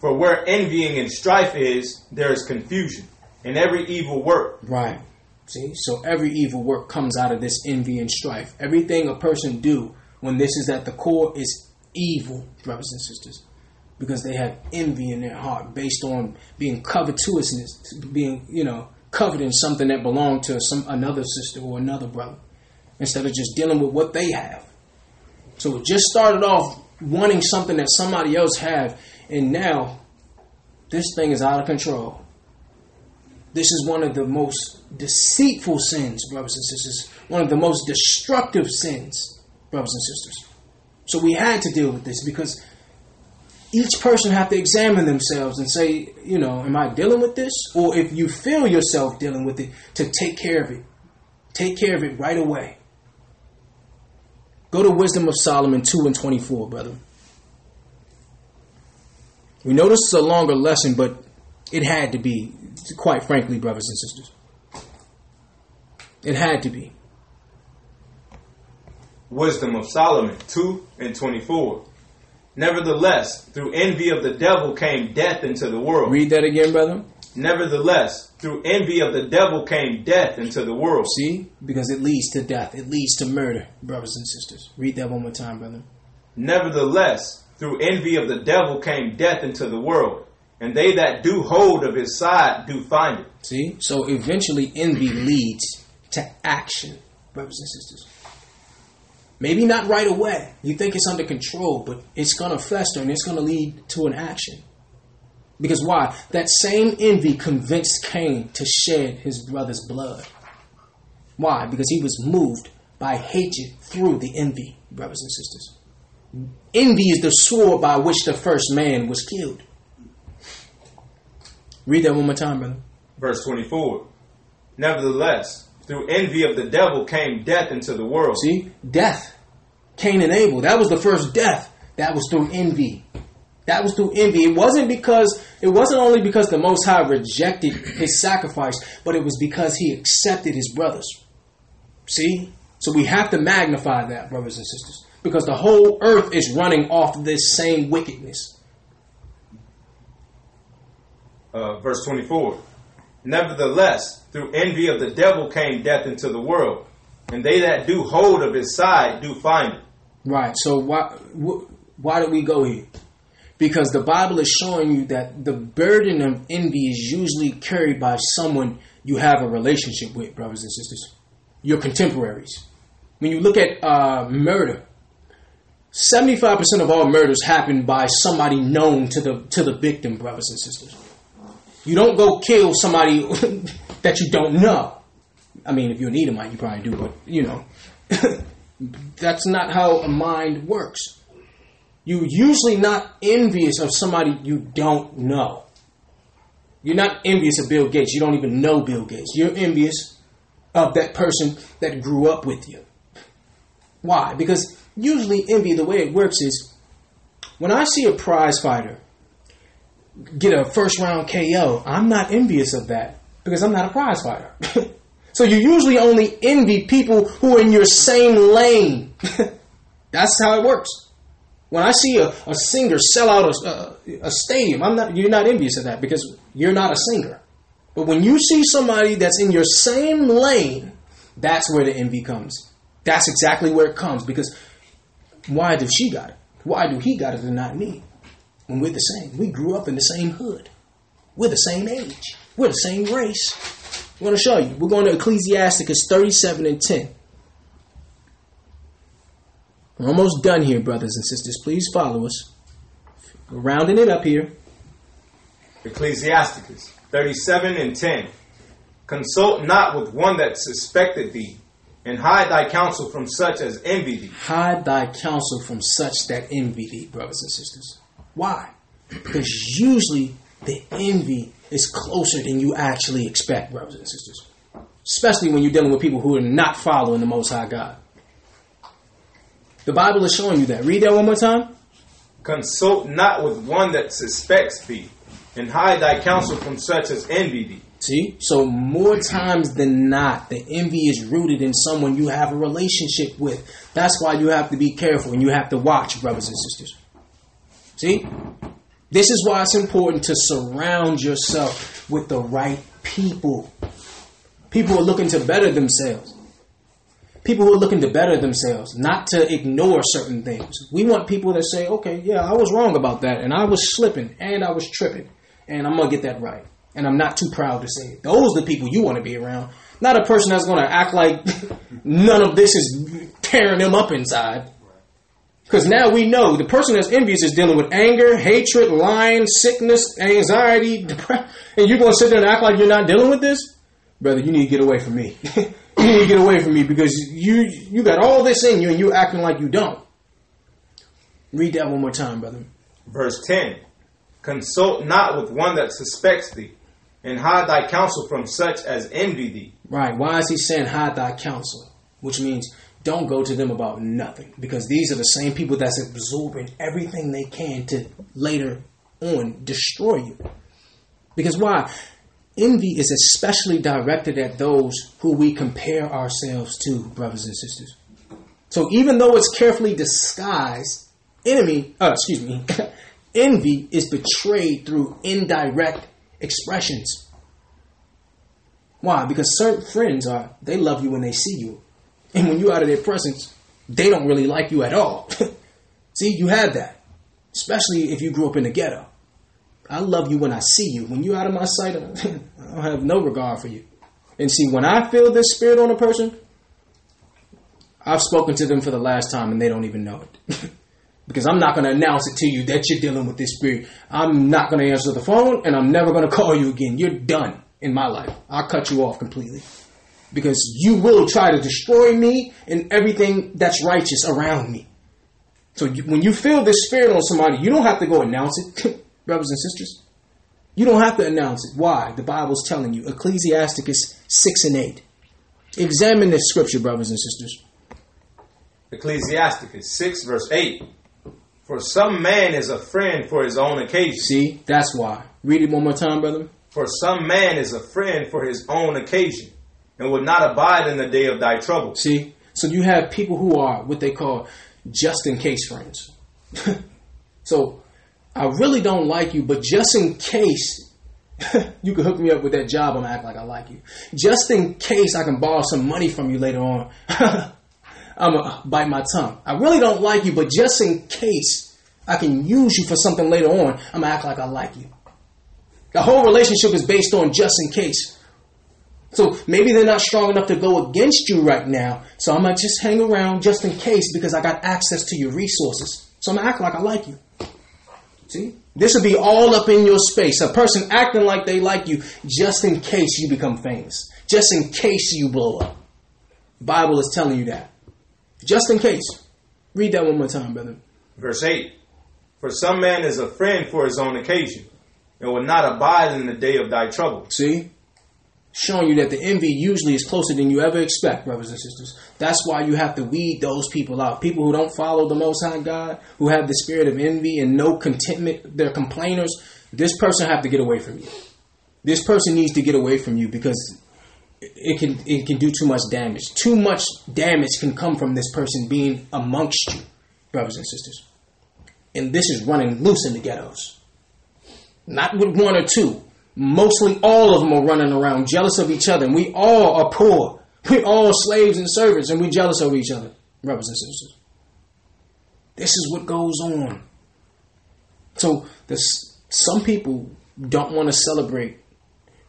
For where envying and strife is, there is confusion, and every evil work. Right. See, so every evil work comes out of this envy and strife. Everything a person do when this is at the core is evil, brothers and sisters, because they have envy in their heart based on being covetousness, being you know covered in something that belonged to some another sister or another brother, instead of just dealing with what they have. So it just started off wanting something that somebody else have, and now this thing is out of control. This is one of the most deceitful sins, brothers and sisters. One of the most destructive sins, brothers and sisters. So we had to deal with this because each person have to examine themselves and say, you know, am I dealing with this? Or if you feel yourself dealing with it, to take care of it. Take care of it right away. Go to Wisdom of Solomon 2 and 24, brother. We know this is a longer lesson, but it had to be, quite frankly, brothers and sisters. It had to be. Wisdom of Solomon 2 and 24. Nevertheless, through envy of the devil came death into the world. Read that again, brother. Nevertheless, through envy of the devil came death into the world. See? Because it leads to death. It leads to murder, brothers and sisters. Read that one more time, brother. Nevertheless, through envy of the devil came death into the world, and they that do hold of his side do find it. See? So eventually envy leads to action, brothers and sisters. Maybe not right away. You think it's under control, but it's going to fester and it's going to lead to an action. Because why? That same envy convinced Cain to shed his brother's blood. Why? Because he was moved by hatred through the envy, brothers and sisters. Envy is the sword by which the first man was killed. Read that one more time, brother. Verse 24. Nevertheless, through envy of the devil came death into the world. See? Death. Cain and Abel. That was the first death. That was through envy. That was through envy. It wasn't because it wasn't only because the Most High rejected his sacrifice, but it was because he accepted his brothers. See? So we have to magnify that, brothers and sisters. Because the whole earth is running off this same wickedness. Uh, verse 24. Nevertheless, through envy of the devil came death into the world, and they that do hold of his side do find it. Right. So why wh- why do we go here? Because the Bible is showing you that the burden of envy is usually carried by someone you have a relationship with, brothers and sisters, your contemporaries. When you look at uh, murder, seventy-five percent of all murders happen by somebody known to the to the victim, brothers and sisters. You don't go kill somebody that you don't know. I mean, if you're an Edomite, you probably do, but you know, that's not how a mind works. You're usually not envious of somebody you don't know. You're not envious of Bill Gates. You don't even know Bill Gates. You're envious of that person that grew up with you. Why? Because usually envy, the way it works is when I see a prize fighter get a first round KO, I'm not envious of that because I'm not a prize fighter. so you usually only envy people who are in your same lane. That's how it works. When I see a, a singer sell out a, a, a stadium, I'm not. You're not envious of that because you're not a singer. But when you see somebody that's in your same lane, that's where the envy comes. That's exactly where it comes because why did she got it? Why do he got it and not me? When we're the same, we grew up in the same hood. We're the same age. We're the same race. I'm going to show you. We're going to Ecclesiasticus 37 and 10. We're almost done here, brothers and sisters. Please follow us. We're rounding it up here. Ecclesiasticus 37 and 10. Consult not with one that suspected thee, and hide thy counsel from such as envy thee. Hide thy counsel from such that envy thee, brothers and sisters. Why? Because usually the envy is closer than you actually expect, brothers and sisters. Especially when you're dealing with people who are not following the Most High God. The Bible is showing you that. Read that one more time. Consult not with one that suspects thee, and hide thy counsel from such as envy thee. See? So, more times than not, the envy is rooted in someone you have a relationship with. That's why you have to be careful and you have to watch, brothers and sisters. See? This is why it's important to surround yourself with the right people. People are looking to better themselves. People who are looking to better themselves, not to ignore certain things. We want people that say, okay, yeah, I was wrong about that, and I was slipping, and I was tripping, and I'm going to get that right. And I'm not too proud to say it. Those are the people you want to be around. Not a person that's going to act like none of this is tearing them up inside. Because now we know the person that's envious is dealing with anger, hatred, lying, sickness, anxiety, depression. And you're going to sit there and act like you're not dealing with this? Brother, you need to get away from me. you need to get away from me because you you got all this in you and you're acting like you don't. Read that one more time, brother. Verse 10 Consult not with one that suspects thee, and hide thy counsel from such as envy thee. Right. Why is he saying hide thy counsel? Which means don't go to them about nothing because these are the same people that's absorbing everything they can to later on destroy you. Because why? Envy is especially directed at those who we compare ourselves to, brothers and sisters. So even though it's carefully disguised, enemy, uh, excuse me, envy is betrayed through indirect expressions. Why? Because certain friends are they love you when they see you. And when you're out of their presence, they don't really like you at all. see, you have that. Especially if you grew up in the ghetto. I love you when I see you. When you're out of my sight, I don't have no regard for you. And see, when I feel this spirit on a person, I've spoken to them for the last time and they don't even know it. because I'm not going to announce it to you that you're dealing with this spirit. I'm not going to answer the phone and I'm never going to call you again. You're done in my life. I'll cut you off completely. Because you will try to destroy me and everything that's righteous around me. So you, when you feel this spirit on somebody, you don't have to go announce it. brothers and sisters. You don't have to announce it. Why? The Bible's telling you. Ecclesiasticus 6 and 8. Examine this scripture, brothers and sisters. Ecclesiasticus 6, verse 8. For some man is a friend for his own occasion. See, that's why. Read it one more time, brother. For some man is a friend for his own occasion, and will not abide in the day of thy trouble. See? So you have people who are what they call just in case friends. so I really don't like you, but just in case you can hook me up with that job, I'm gonna act like I like you. Just in case I can borrow some money from you later on, I'm gonna bite my tongue. I really don't like you, but just in case I can use you for something later on, I'm gonna act like I like you. The whole relationship is based on just in case. So maybe they're not strong enough to go against you right now. So I'm gonna just hang around just in case because I got access to your resources. So I'm gonna act like I like you. See? This would be all up in your space. A person acting like they like you just in case you become famous. Just in case you blow up. The Bible is telling you that. Just in case. Read that one more time, brother. Verse 8. For some man is a friend for his own occasion, and will not abide in the day of thy trouble. See? Showing you that the envy usually is closer than you ever expect, brothers and sisters. That's why you have to weed those people out. People who don't follow the Most High God, who have the spirit of envy and no contentment, they're complainers. This person have to get away from you. This person needs to get away from you because it can it can do too much damage. Too much damage can come from this person being amongst you, brothers and sisters. And this is running loose in the ghettos. Not with one or two. Mostly all of them are running around jealous of each other. And we all are poor. We all slaves and servants, and we jealous of each other, brothers and sisters. This is what goes on. So this, some people don't want to celebrate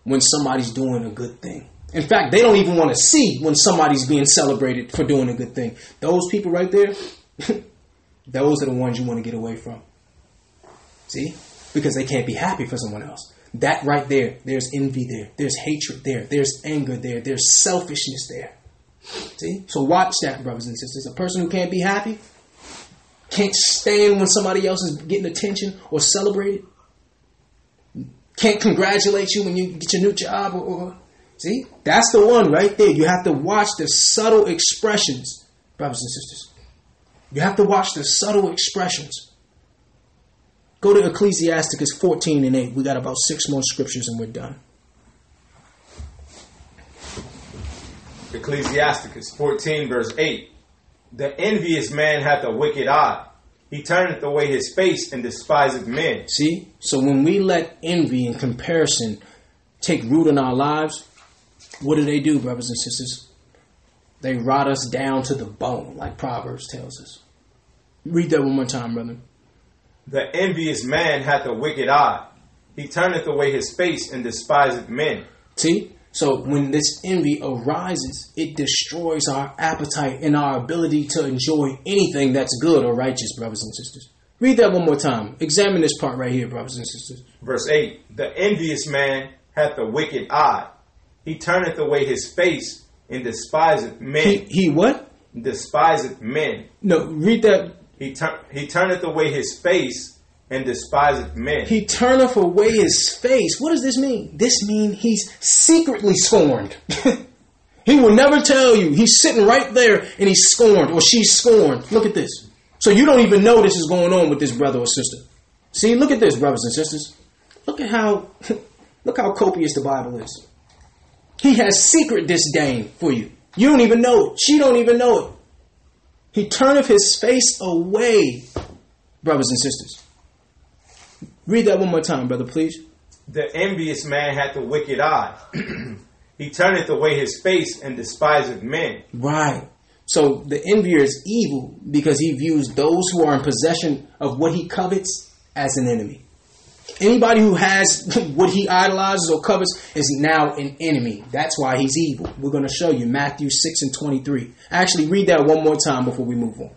when somebody's doing a good thing. In fact, they don't even want to see when somebody's being celebrated for doing a good thing. Those people right there, those are the ones you want to get away from. See? Because they can't be happy for someone else. That right there, there's envy there, there's hatred there, there's anger there, there's selfishness there. See? So watch that, brothers and sisters. A person who can't be happy, can't stand when somebody else is getting attention or celebrated, can't congratulate you when you get your new job or, or see? That's the one right there. You have to watch the subtle expressions, brothers and sisters. You have to watch the subtle expressions. Go to Ecclesiasticus 14 and 8. We got about six more scriptures and we're done. Ecclesiasticus 14, verse 8. The envious man hath a wicked eye. He turneth away his face and despiseth men. See? So when we let envy and comparison take root in our lives, what do they do, brothers and sisters? They rot us down to the bone, like Proverbs tells us. Read that one more time, brother. The envious man hath a wicked eye. He turneth away his face and despiseth men. See? So when this envy arises, it destroys our appetite and our ability to enjoy anything that's good or righteous, brothers and sisters. Read that one more time. Examine this part right here, brothers and sisters. Verse 8 The envious man hath a wicked eye. He turneth away his face and despiseth men. He, he what? Despiseth men. No, read that. He, tur- he turneth away his face and despiseth men. He turneth away his face. What does this mean? This means he's secretly scorned. he will never tell you. He's sitting right there and he's scorned or she's scorned. Look at this. So you don't even know this is going on with this brother or sister. See, look at this, brothers and sisters. Look at how look how copious the Bible is. He has secret disdain for you. You don't even know it. She don't even know it. He turneth his face away, brothers and sisters. Read that one more time, brother, please. The envious man hath a wicked eye. he turneth away his face and despiseth men. Right. So the envier is evil because he views those who are in possession of what he covets as an enemy. Anybody who has what he idolizes or covets is now an enemy. That's why he's evil. We're going to show you Matthew 6 and 23. Actually, read that one more time before we move on.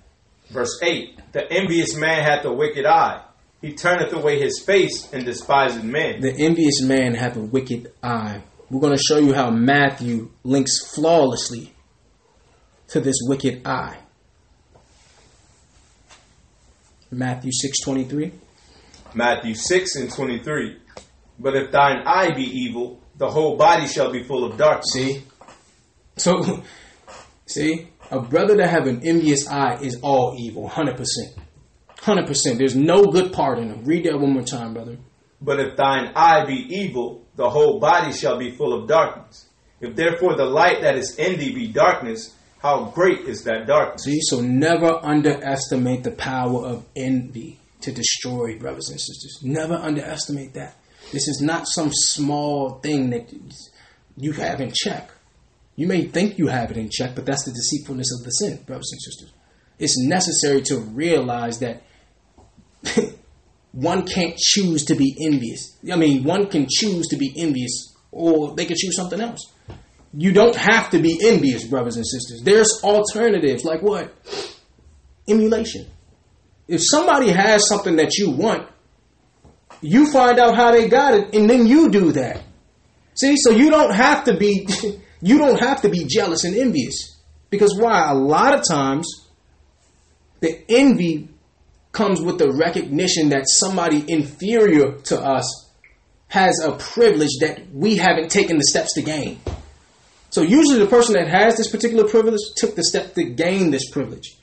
Verse 8 The envious man hath a wicked eye. He turneth away his face and despiseth men. The envious man hath a wicked eye. We're going to show you how Matthew links flawlessly to this wicked eye. Matthew 6:23. Matthew 6 and 23. But if thine eye be evil, the whole body shall be full of darkness. See? So see, a brother that have an envious eye is all evil, 100%. 100%. There's no good part in him. Read that one more time, brother. But if thine eye be evil, the whole body shall be full of darkness. If therefore the light that is in thee be darkness, how great is that darkness? See, so never underestimate the power of envy to destroy brothers and sisters. Never underestimate that. This is not some small thing that you have in check. You may think you have it in check, but that's the deceitfulness of the sin, brothers and sisters. It's necessary to realize that one can't choose to be envious. I mean, one can choose to be envious, or they can choose something else. You don't have to be envious, brothers and sisters. There's alternatives, like what? Emulation. If somebody has something that you want, you find out how they got it, and then you do that. See, so you don't have to be you don't have to be jealous and envious. Because why? A lot of times the envy comes with the recognition that somebody inferior to us has a privilege that we haven't taken the steps to gain. So usually the person that has this particular privilege took the step to gain this privilege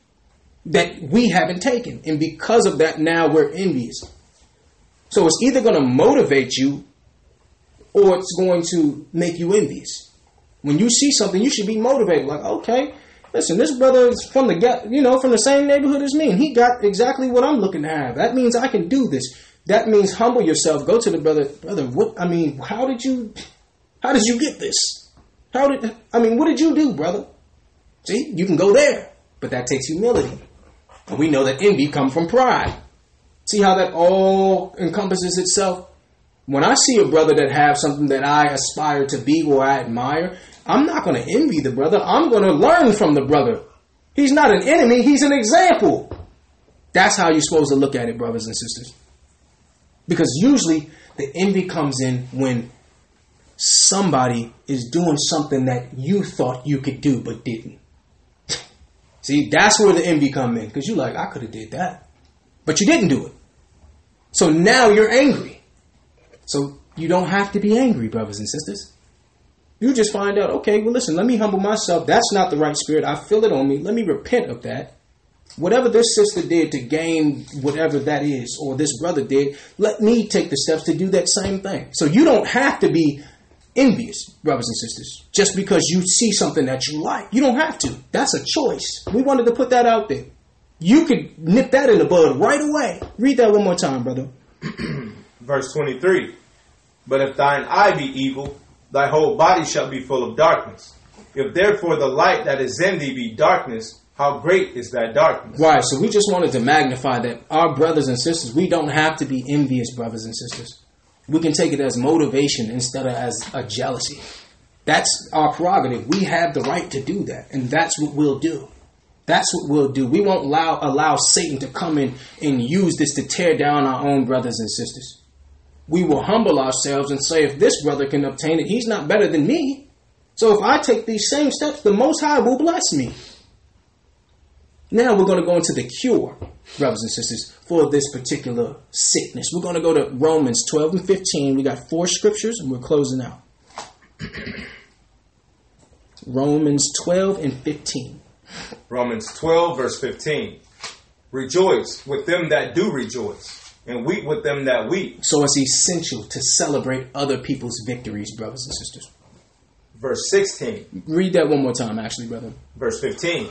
that we haven't taken. And because of that, now we're envious. So it's either going to motivate you or it's going to make you envious. When you see something, you should be motivated. Like, okay, listen, this brother is from the you know, from the same neighborhood as me, and he got exactly what I'm looking to have. That means I can do this. That means humble yourself. Go to the brother, brother. What? I mean, how did you, how did you get this? How did? I mean, what did you do, brother? See, you can go there, but that takes humility. And we know that envy comes from pride. See how that all encompasses itself? When I see a brother that have something that I aspire to be or I admire, I'm not going to envy the brother. I'm going to learn from the brother. He's not an enemy, he's an example. That's how you're supposed to look at it, brothers and sisters. Because usually the envy comes in when somebody is doing something that you thought you could do but didn't. See, that's where the envy come in because you like, I could have did that, but you didn't do it. So now you're angry. So you don't have to be angry, brothers and sisters. You just find out, okay, well, listen, let me humble myself. That's not the right spirit. I feel it on me. Let me repent of that. Whatever this sister did to gain whatever that is, or this brother did, let me take the steps to do that same thing. So you don't have to be envious, brothers and sisters, just because you see something that you like. You don't have to. That's a choice. We wanted to put that out there. You could nip that in the bud right away. Read that one more time, brother. Verse 23 But if thine eye be evil, thy whole body shall be full of darkness. If therefore the light that is in thee be darkness, how great is that darkness? Right, so we just wanted to magnify that our brothers and sisters, we don't have to be envious brothers and sisters. We can take it as motivation instead of as a jealousy. That's our prerogative. We have the right to do that, and that's what we'll do. That's what we'll do. We won't allow allow Satan to come in and use this to tear down our own brothers and sisters. We will humble ourselves and say, if this brother can obtain it, he's not better than me. So if I take these same steps, the Most High will bless me. Now we're going to go into the cure, brothers and sisters, for this particular sickness. We're going to go to Romans 12 and 15. We got four scriptures and we're closing out. Romans 12 and 15. Romans 12, verse 15. Rejoice with them that do rejoice, and weep with them that weep. So it's essential to celebrate other people's victories, brothers and sisters. Verse 16. Read that one more time, actually, brother. Verse 15.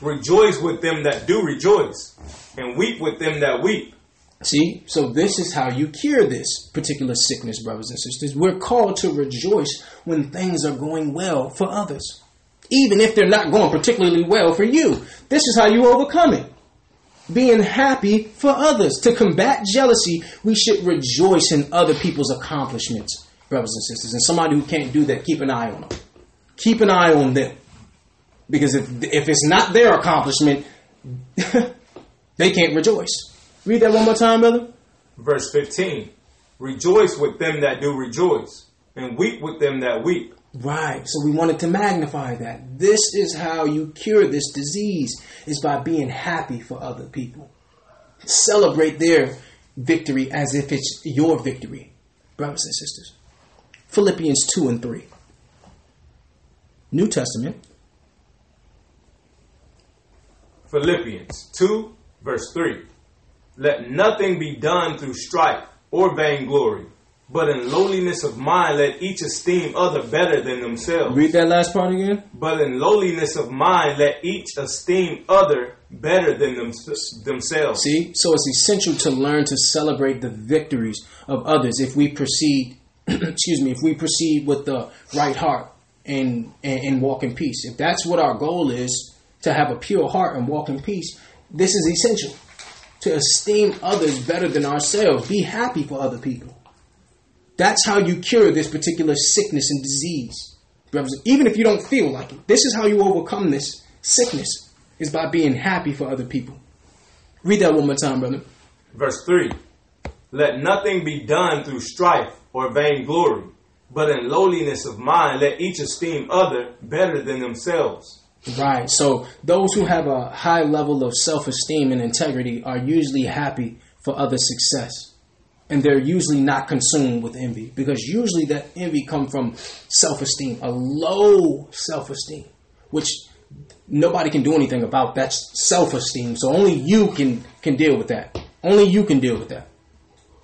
Rejoice with them that do rejoice, and weep with them that weep. See, so this is how you cure this particular sickness, brothers and sisters. We're called to rejoice when things are going well for others, even if they're not going particularly well for you. This is how you overcome it. Being happy for others. To combat jealousy, we should rejoice in other people's accomplishments, brothers and sisters. And somebody who can't do that, keep an eye on them. Keep an eye on them. Because if, if it's not their accomplishment, they can't rejoice. Read that one more time, brother. Verse 15. Rejoice with them that do rejoice, and weep with them that weep. Right. So we wanted to magnify that. This is how you cure this disease is by being happy for other people. Celebrate their victory as if it's your victory, brothers and sisters. Philippians 2 and 3. New Testament. Philippians 2, verse 3. Let nothing be done through strife or vainglory, but in lowliness of mind let each esteem other better than themselves. Read that last part again. But in lowliness of mind let each esteem other better than them, themselves. See, so it's essential to learn to celebrate the victories of others if we proceed, excuse me, if we proceed with the right heart and, and, and walk in peace. If that's what our goal is, to have a pure heart and walk in peace, this is essential. To esteem others better than ourselves. Be happy for other people. That's how you cure this particular sickness and disease. Even if you don't feel like it, this is how you overcome this sickness, is by being happy for other people. Read that one more time, brother. Verse 3 Let nothing be done through strife or vainglory, but in lowliness of mind let each esteem other better than themselves. Right. So those who have a high level of self esteem and integrity are usually happy for other success. and they're usually not consumed with envy because usually that envy come from self-esteem, a low self-esteem, which nobody can do anything about. That's self-esteem. So only you can can deal with that. Only you can deal with that.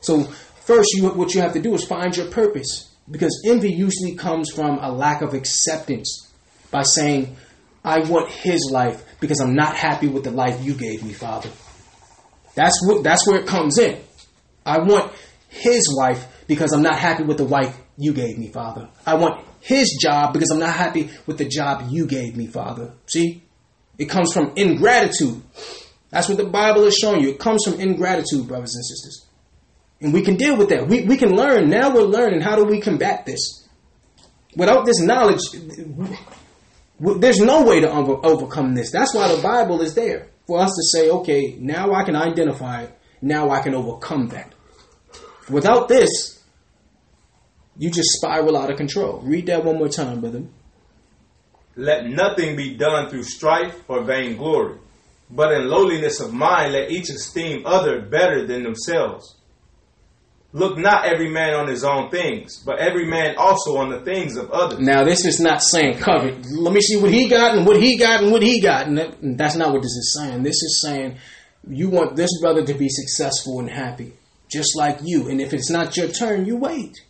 So first, you what you have to do is find your purpose because envy usually comes from a lack of acceptance by saying, "I want His life because I'm not happy with the life you gave me, Father." That's what that's where it comes in. I want His wife because I'm not happy with the wife you gave me, Father. I want His job because I'm not happy with the job you gave me, Father. See, it comes from ingratitude. That's what the Bible is showing you. It comes from ingratitude, brothers and sisters. And we can deal with that. We, we can learn. Now we're learning how do we combat this. Without this knowledge, there's no way to over, overcome this. That's why the Bible is there for us to say, okay, now I can identify. Now I can overcome that. Without this, you just spiral out of control. Read that one more time, brother. Let nothing be done through strife or vainglory, but in lowliness of mind let each esteem other better than themselves. Look not every man on his own things, but every man also on the things of others. Now, this is not saying covet. Let me see what he got and what he got and what he got. And, that, and that's not what this is saying. This is saying you want this brother to be successful and happy, just like you. And if it's not your turn, you wait.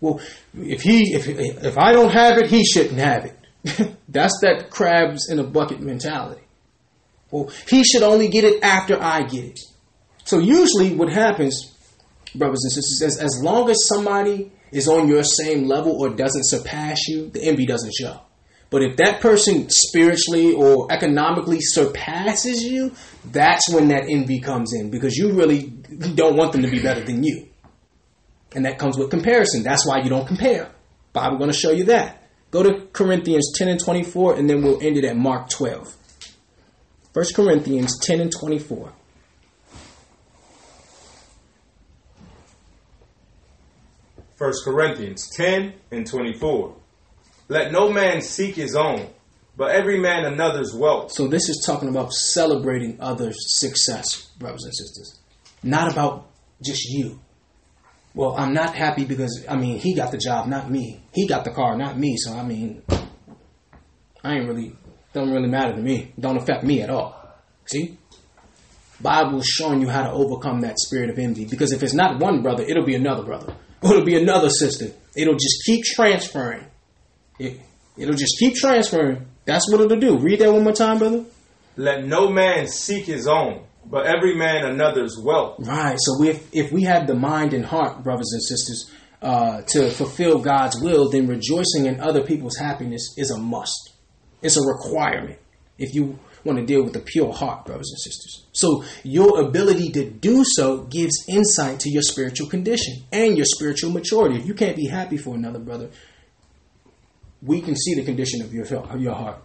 Well, if he if if I don't have it, he shouldn't have it. that's that crabs in a bucket mentality. Well, he should only get it after I get it. So usually, what happens brothers and sisters, as, as long as somebody is on your same level or doesn't surpass you, the envy doesn't show. But if that person spiritually or economically surpasses you, that's when that envy comes in because you really don't want them to be better than you. And that comes with comparison. That's why you don't compare. Bible going to show you that. Go to Corinthians 10 and 24 and then we'll end it at Mark 12. 1 Corinthians 10 and 24. 1 Corinthians 10 and 24. Let no man seek his own, but every man another's wealth. So this is talking about celebrating others' success, brothers and sisters. Not about just you. Well, I'm not happy because I mean he got the job, not me. He got the car, not me. So I mean, I ain't really don't really matter to me. Don't affect me at all. See, Bible's showing you how to overcome that spirit of envy. Because if it's not one brother, it'll be another brother. It'll be another system. It'll just keep transferring. It, it'll just keep transferring. That's what it'll do. Read that one more time, brother. Let no man seek his own, but every man another's wealth. Right. So if if we have the mind and heart, brothers and sisters, uh, to fulfill God's will, then rejoicing in other people's happiness is a must. It's a requirement. If you want to deal with a pure heart, brothers and sisters. So your ability to do so gives insight to your spiritual condition and your spiritual maturity. If you can't be happy for another brother, we can see the condition of your of your heart.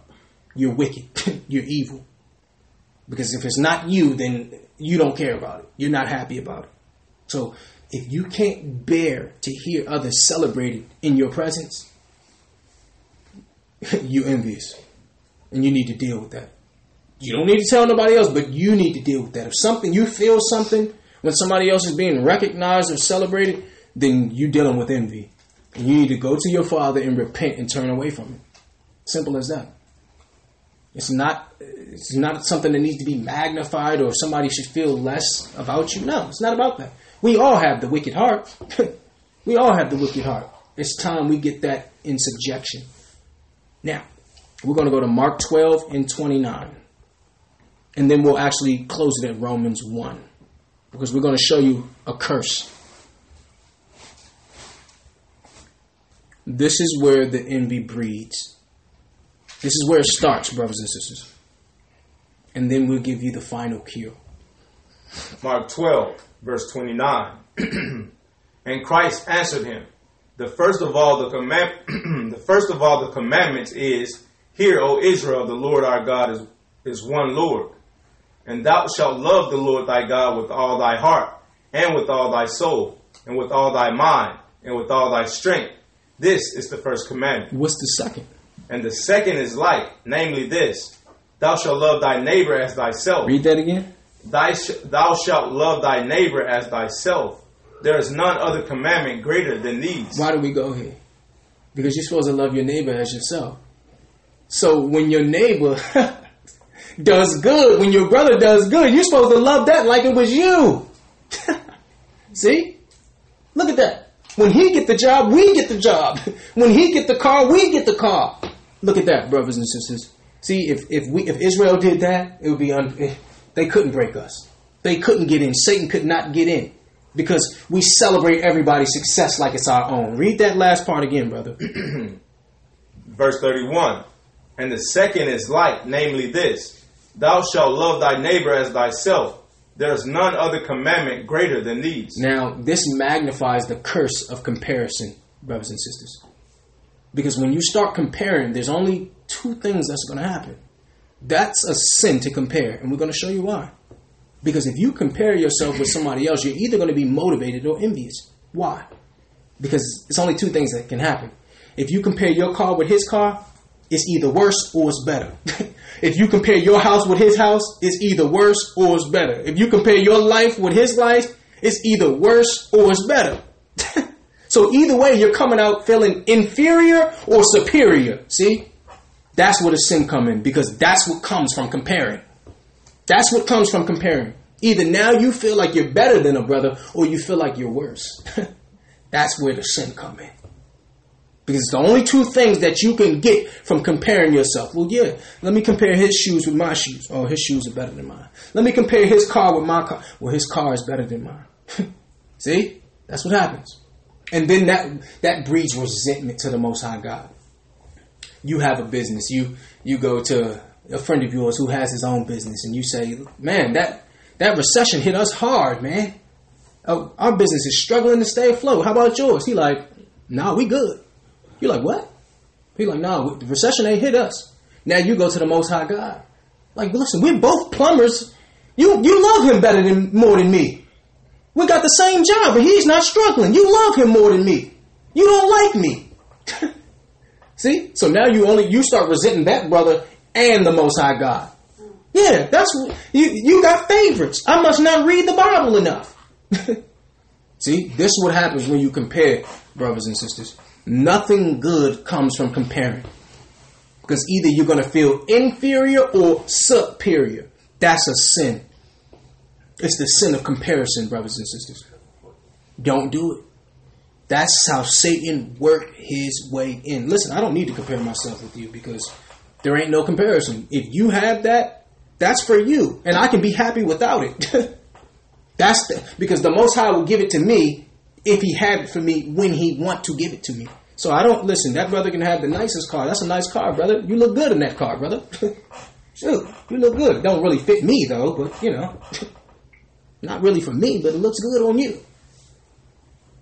You're wicked. You're evil. Because if it's not you, then you don't care about it. You're not happy about it. So if you can't bear to hear others celebrated in your presence, you're envious. And you need to deal with that. You don't need to tell nobody else, but you need to deal with that. If something you feel something when somebody else is being recognized or celebrated, then you're dealing with envy. And you need to go to your father and repent and turn away from it. Simple as that. It's not it's not something that needs to be magnified or somebody should feel less about you. No, it's not about that. We all have the wicked heart. we all have the wicked heart. It's time we get that in subjection. Now, we're going to go to Mark 12 and 29 and then we'll actually close it at Romans 1 because we're going to show you a curse. This is where the envy breeds. This is where it starts, brothers and sisters. And then we'll give you the final cue. Mark 12, verse 29. and Christ answered him, the first of all the command the first of all the commandments is, Hear, O Israel, the Lord our God is, is one Lord. And thou shalt love the Lord thy God with all thy heart, and with all thy soul, and with all thy mind, and with all thy strength. This is the first commandment. What's the second? And the second is like, namely this Thou shalt love thy neighbor as thyself. Read that again. Thy sh- thou shalt love thy neighbor as thyself. there is none other commandment greater than these. Why do we go here? Because you're supposed to love your neighbor as yourself. So when your neighbor does good, when your brother does good, you're supposed to love that like it was you. See? Look at that. When he get the job, we get the job. When he get the car, we get the car. Look at that, brothers and sisters. See, if, if we if Israel did that, it would be un, eh, they couldn't break us. They couldn't get in. Satan could not get in because we celebrate everybody's success like it's our own. Read that last part again, brother. Verse 31. And the second is like, namely this Thou shalt love thy neighbor as thyself. There is none other commandment greater than these. Now, this magnifies the curse of comparison, brothers and sisters. Because when you start comparing, there's only two things that's going to happen. That's a sin to compare, and we're going to show you why. Because if you compare yourself with somebody else, you're either going to be motivated or envious. Why? Because it's only two things that can happen. If you compare your car with his car, it's either worse or it's better. if you compare your house with his house, it's either worse or it's better. If you compare your life with his life, it's either worse or it's better. so either way, you're coming out feeling inferior or superior. See? That's where the sin come in because that's what comes from comparing. That's what comes from comparing. Either now you feel like you're better than a brother or you feel like you're worse. that's where the sin come in. Because it's the only two things that you can get from comparing yourself. Well, yeah, let me compare his shoes with my shoes. Oh, his shoes are better than mine. Let me compare his car with my car. Well, his car is better than mine. See? That's what happens. And then that that breeds resentment to the most high God. You have a business. You you go to a friend of yours who has his own business and you say, "Man, that that recession hit us hard, man. Oh, our business is struggling to stay afloat. How about yours?" He like, "Nah, we good." You're like, what? He's like, no, the recession ain't hit us. Now you go to the Most High God. Like, listen, we're both plumbers. You you love him better than more than me. We got the same job, but he's not struggling. You love him more than me. You don't like me. See? So now you only you start resenting that brother and the Most High God. Yeah, that's you. You got favorites. I must not read the Bible enough. See, this is what happens when you compare brothers and sisters. Nothing good comes from comparing. Because either you're going to feel inferior or superior. That's a sin. It's the sin of comparison, brothers and sisters. Don't do it. That's how Satan worked his way in. Listen, I don't need to compare myself with you because there ain't no comparison. If you have that, that's for you. And I can be happy without it. that's the, because the Most High will give it to me if he had it for me when he want to give it to me. So I don't listen. That brother can have the nicest car. That's a nice car, brother. You look good in that car, brother. Shoot, you look good. Don't really fit me though, but you know, not really for me, but it looks good on you.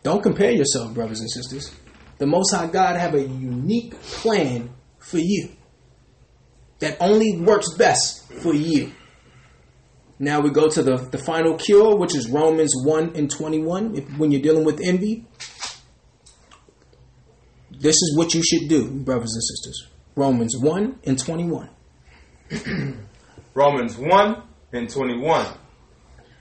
Don't compare yourself, brothers and sisters. The Most High God have a unique plan for you that only works best for you. Now we go to the, the final cure, which is Romans 1 and 21. If, when you're dealing with envy, this is what you should do, brothers and sisters. Romans 1 and 21. Romans 1 and 21.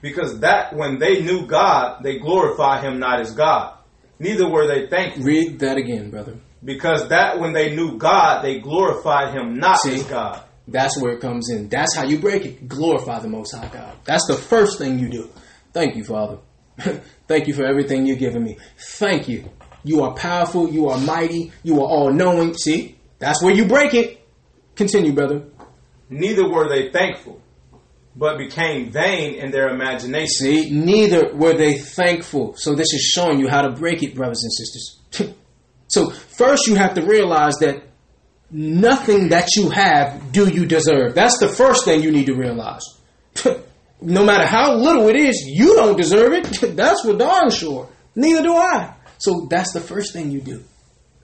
Because that when they knew God, they glorified him not as God. Neither were they thankful. Read that again, brother. Because that when they knew God, they glorified him not See? as God. That's where it comes in. That's how you break it. Glorify the Most High God. That's the first thing you do. Thank you, Father. Thank you for everything you're giving me. Thank you. You are powerful. You are mighty. You are all knowing. See, that's where you break it. Continue, brother. Neither were they thankful, but became vain in their imagination. See, neither were they thankful. So this is showing you how to break it, brothers and sisters. so first you have to realize that nothing that you have do you deserve. That's the first thing you need to realize. no matter how little it is, you don't deserve it. That's for darn sure. Neither do I. So that's the first thing you do.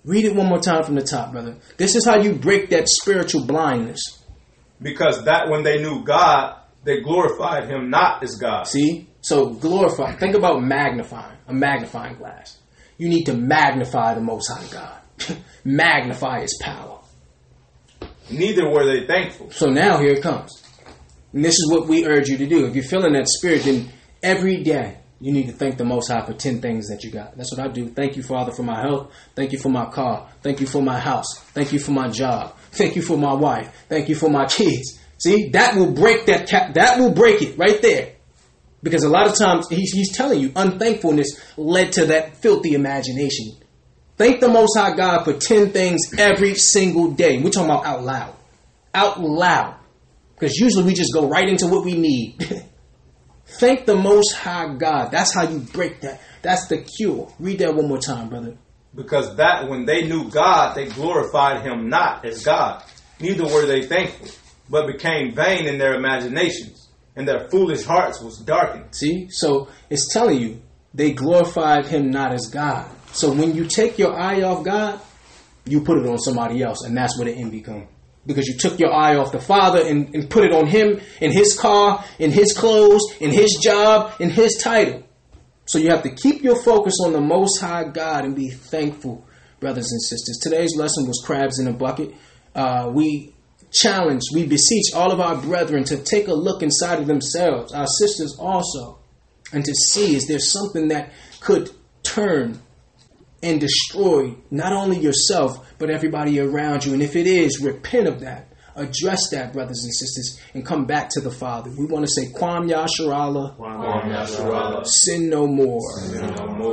Read it one more time from the top, brother. This is how you break that spiritual blindness. Because that when they knew God, they glorified him not as God. See? So glorify. Think about magnifying, a magnifying glass. You need to magnify the Most High God, magnify His power. Neither were they thankful. So now here it comes. And this is what we urge you to do. If you're feeling that spirit, then every day You need to thank the Most High for 10 things that you got. That's what I do. Thank you, Father, for my health. Thank you for my car. Thank you for my house. Thank you for my job. Thank you for my wife. Thank you for my kids. See, that will break that cap. That will break it right there. Because a lot of times he's, he's telling you unthankfulness led to that filthy imagination. Thank the Most High God for 10 things every single day. We're talking about out loud. Out loud. Because usually we just go right into what we need. Thank the Most High God. That's how you break that. That's the cure. Read that one more time, brother. Because that when they knew God, they glorified him not as God. Neither were they thankful, but became vain in their imaginations, and their foolish hearts was darkened. See? So it's telling you they glorified him not as God. So when you take your eye off God, you put it on somebody else, and that's where the envy comes. Because you took your eye off the Father and, and put it on him, in his car, in his clothes, in his job, in his title. So you have to keep your focus on the Most High God and be thankful, brothers and sisters. Today's lesson was crabs in a bucket. Uh, we challenge, we beseech all of our brethren to take a look inside of themselves, our sisters also, and to see is there something that could turn and destroy not only yourself, but everybody around you. And if it is, repent of that. Address that, brothers and sisters, and come back to the Father. We want to say, Kwam Yasharala, Kwam Yasharala. sin no more. No more.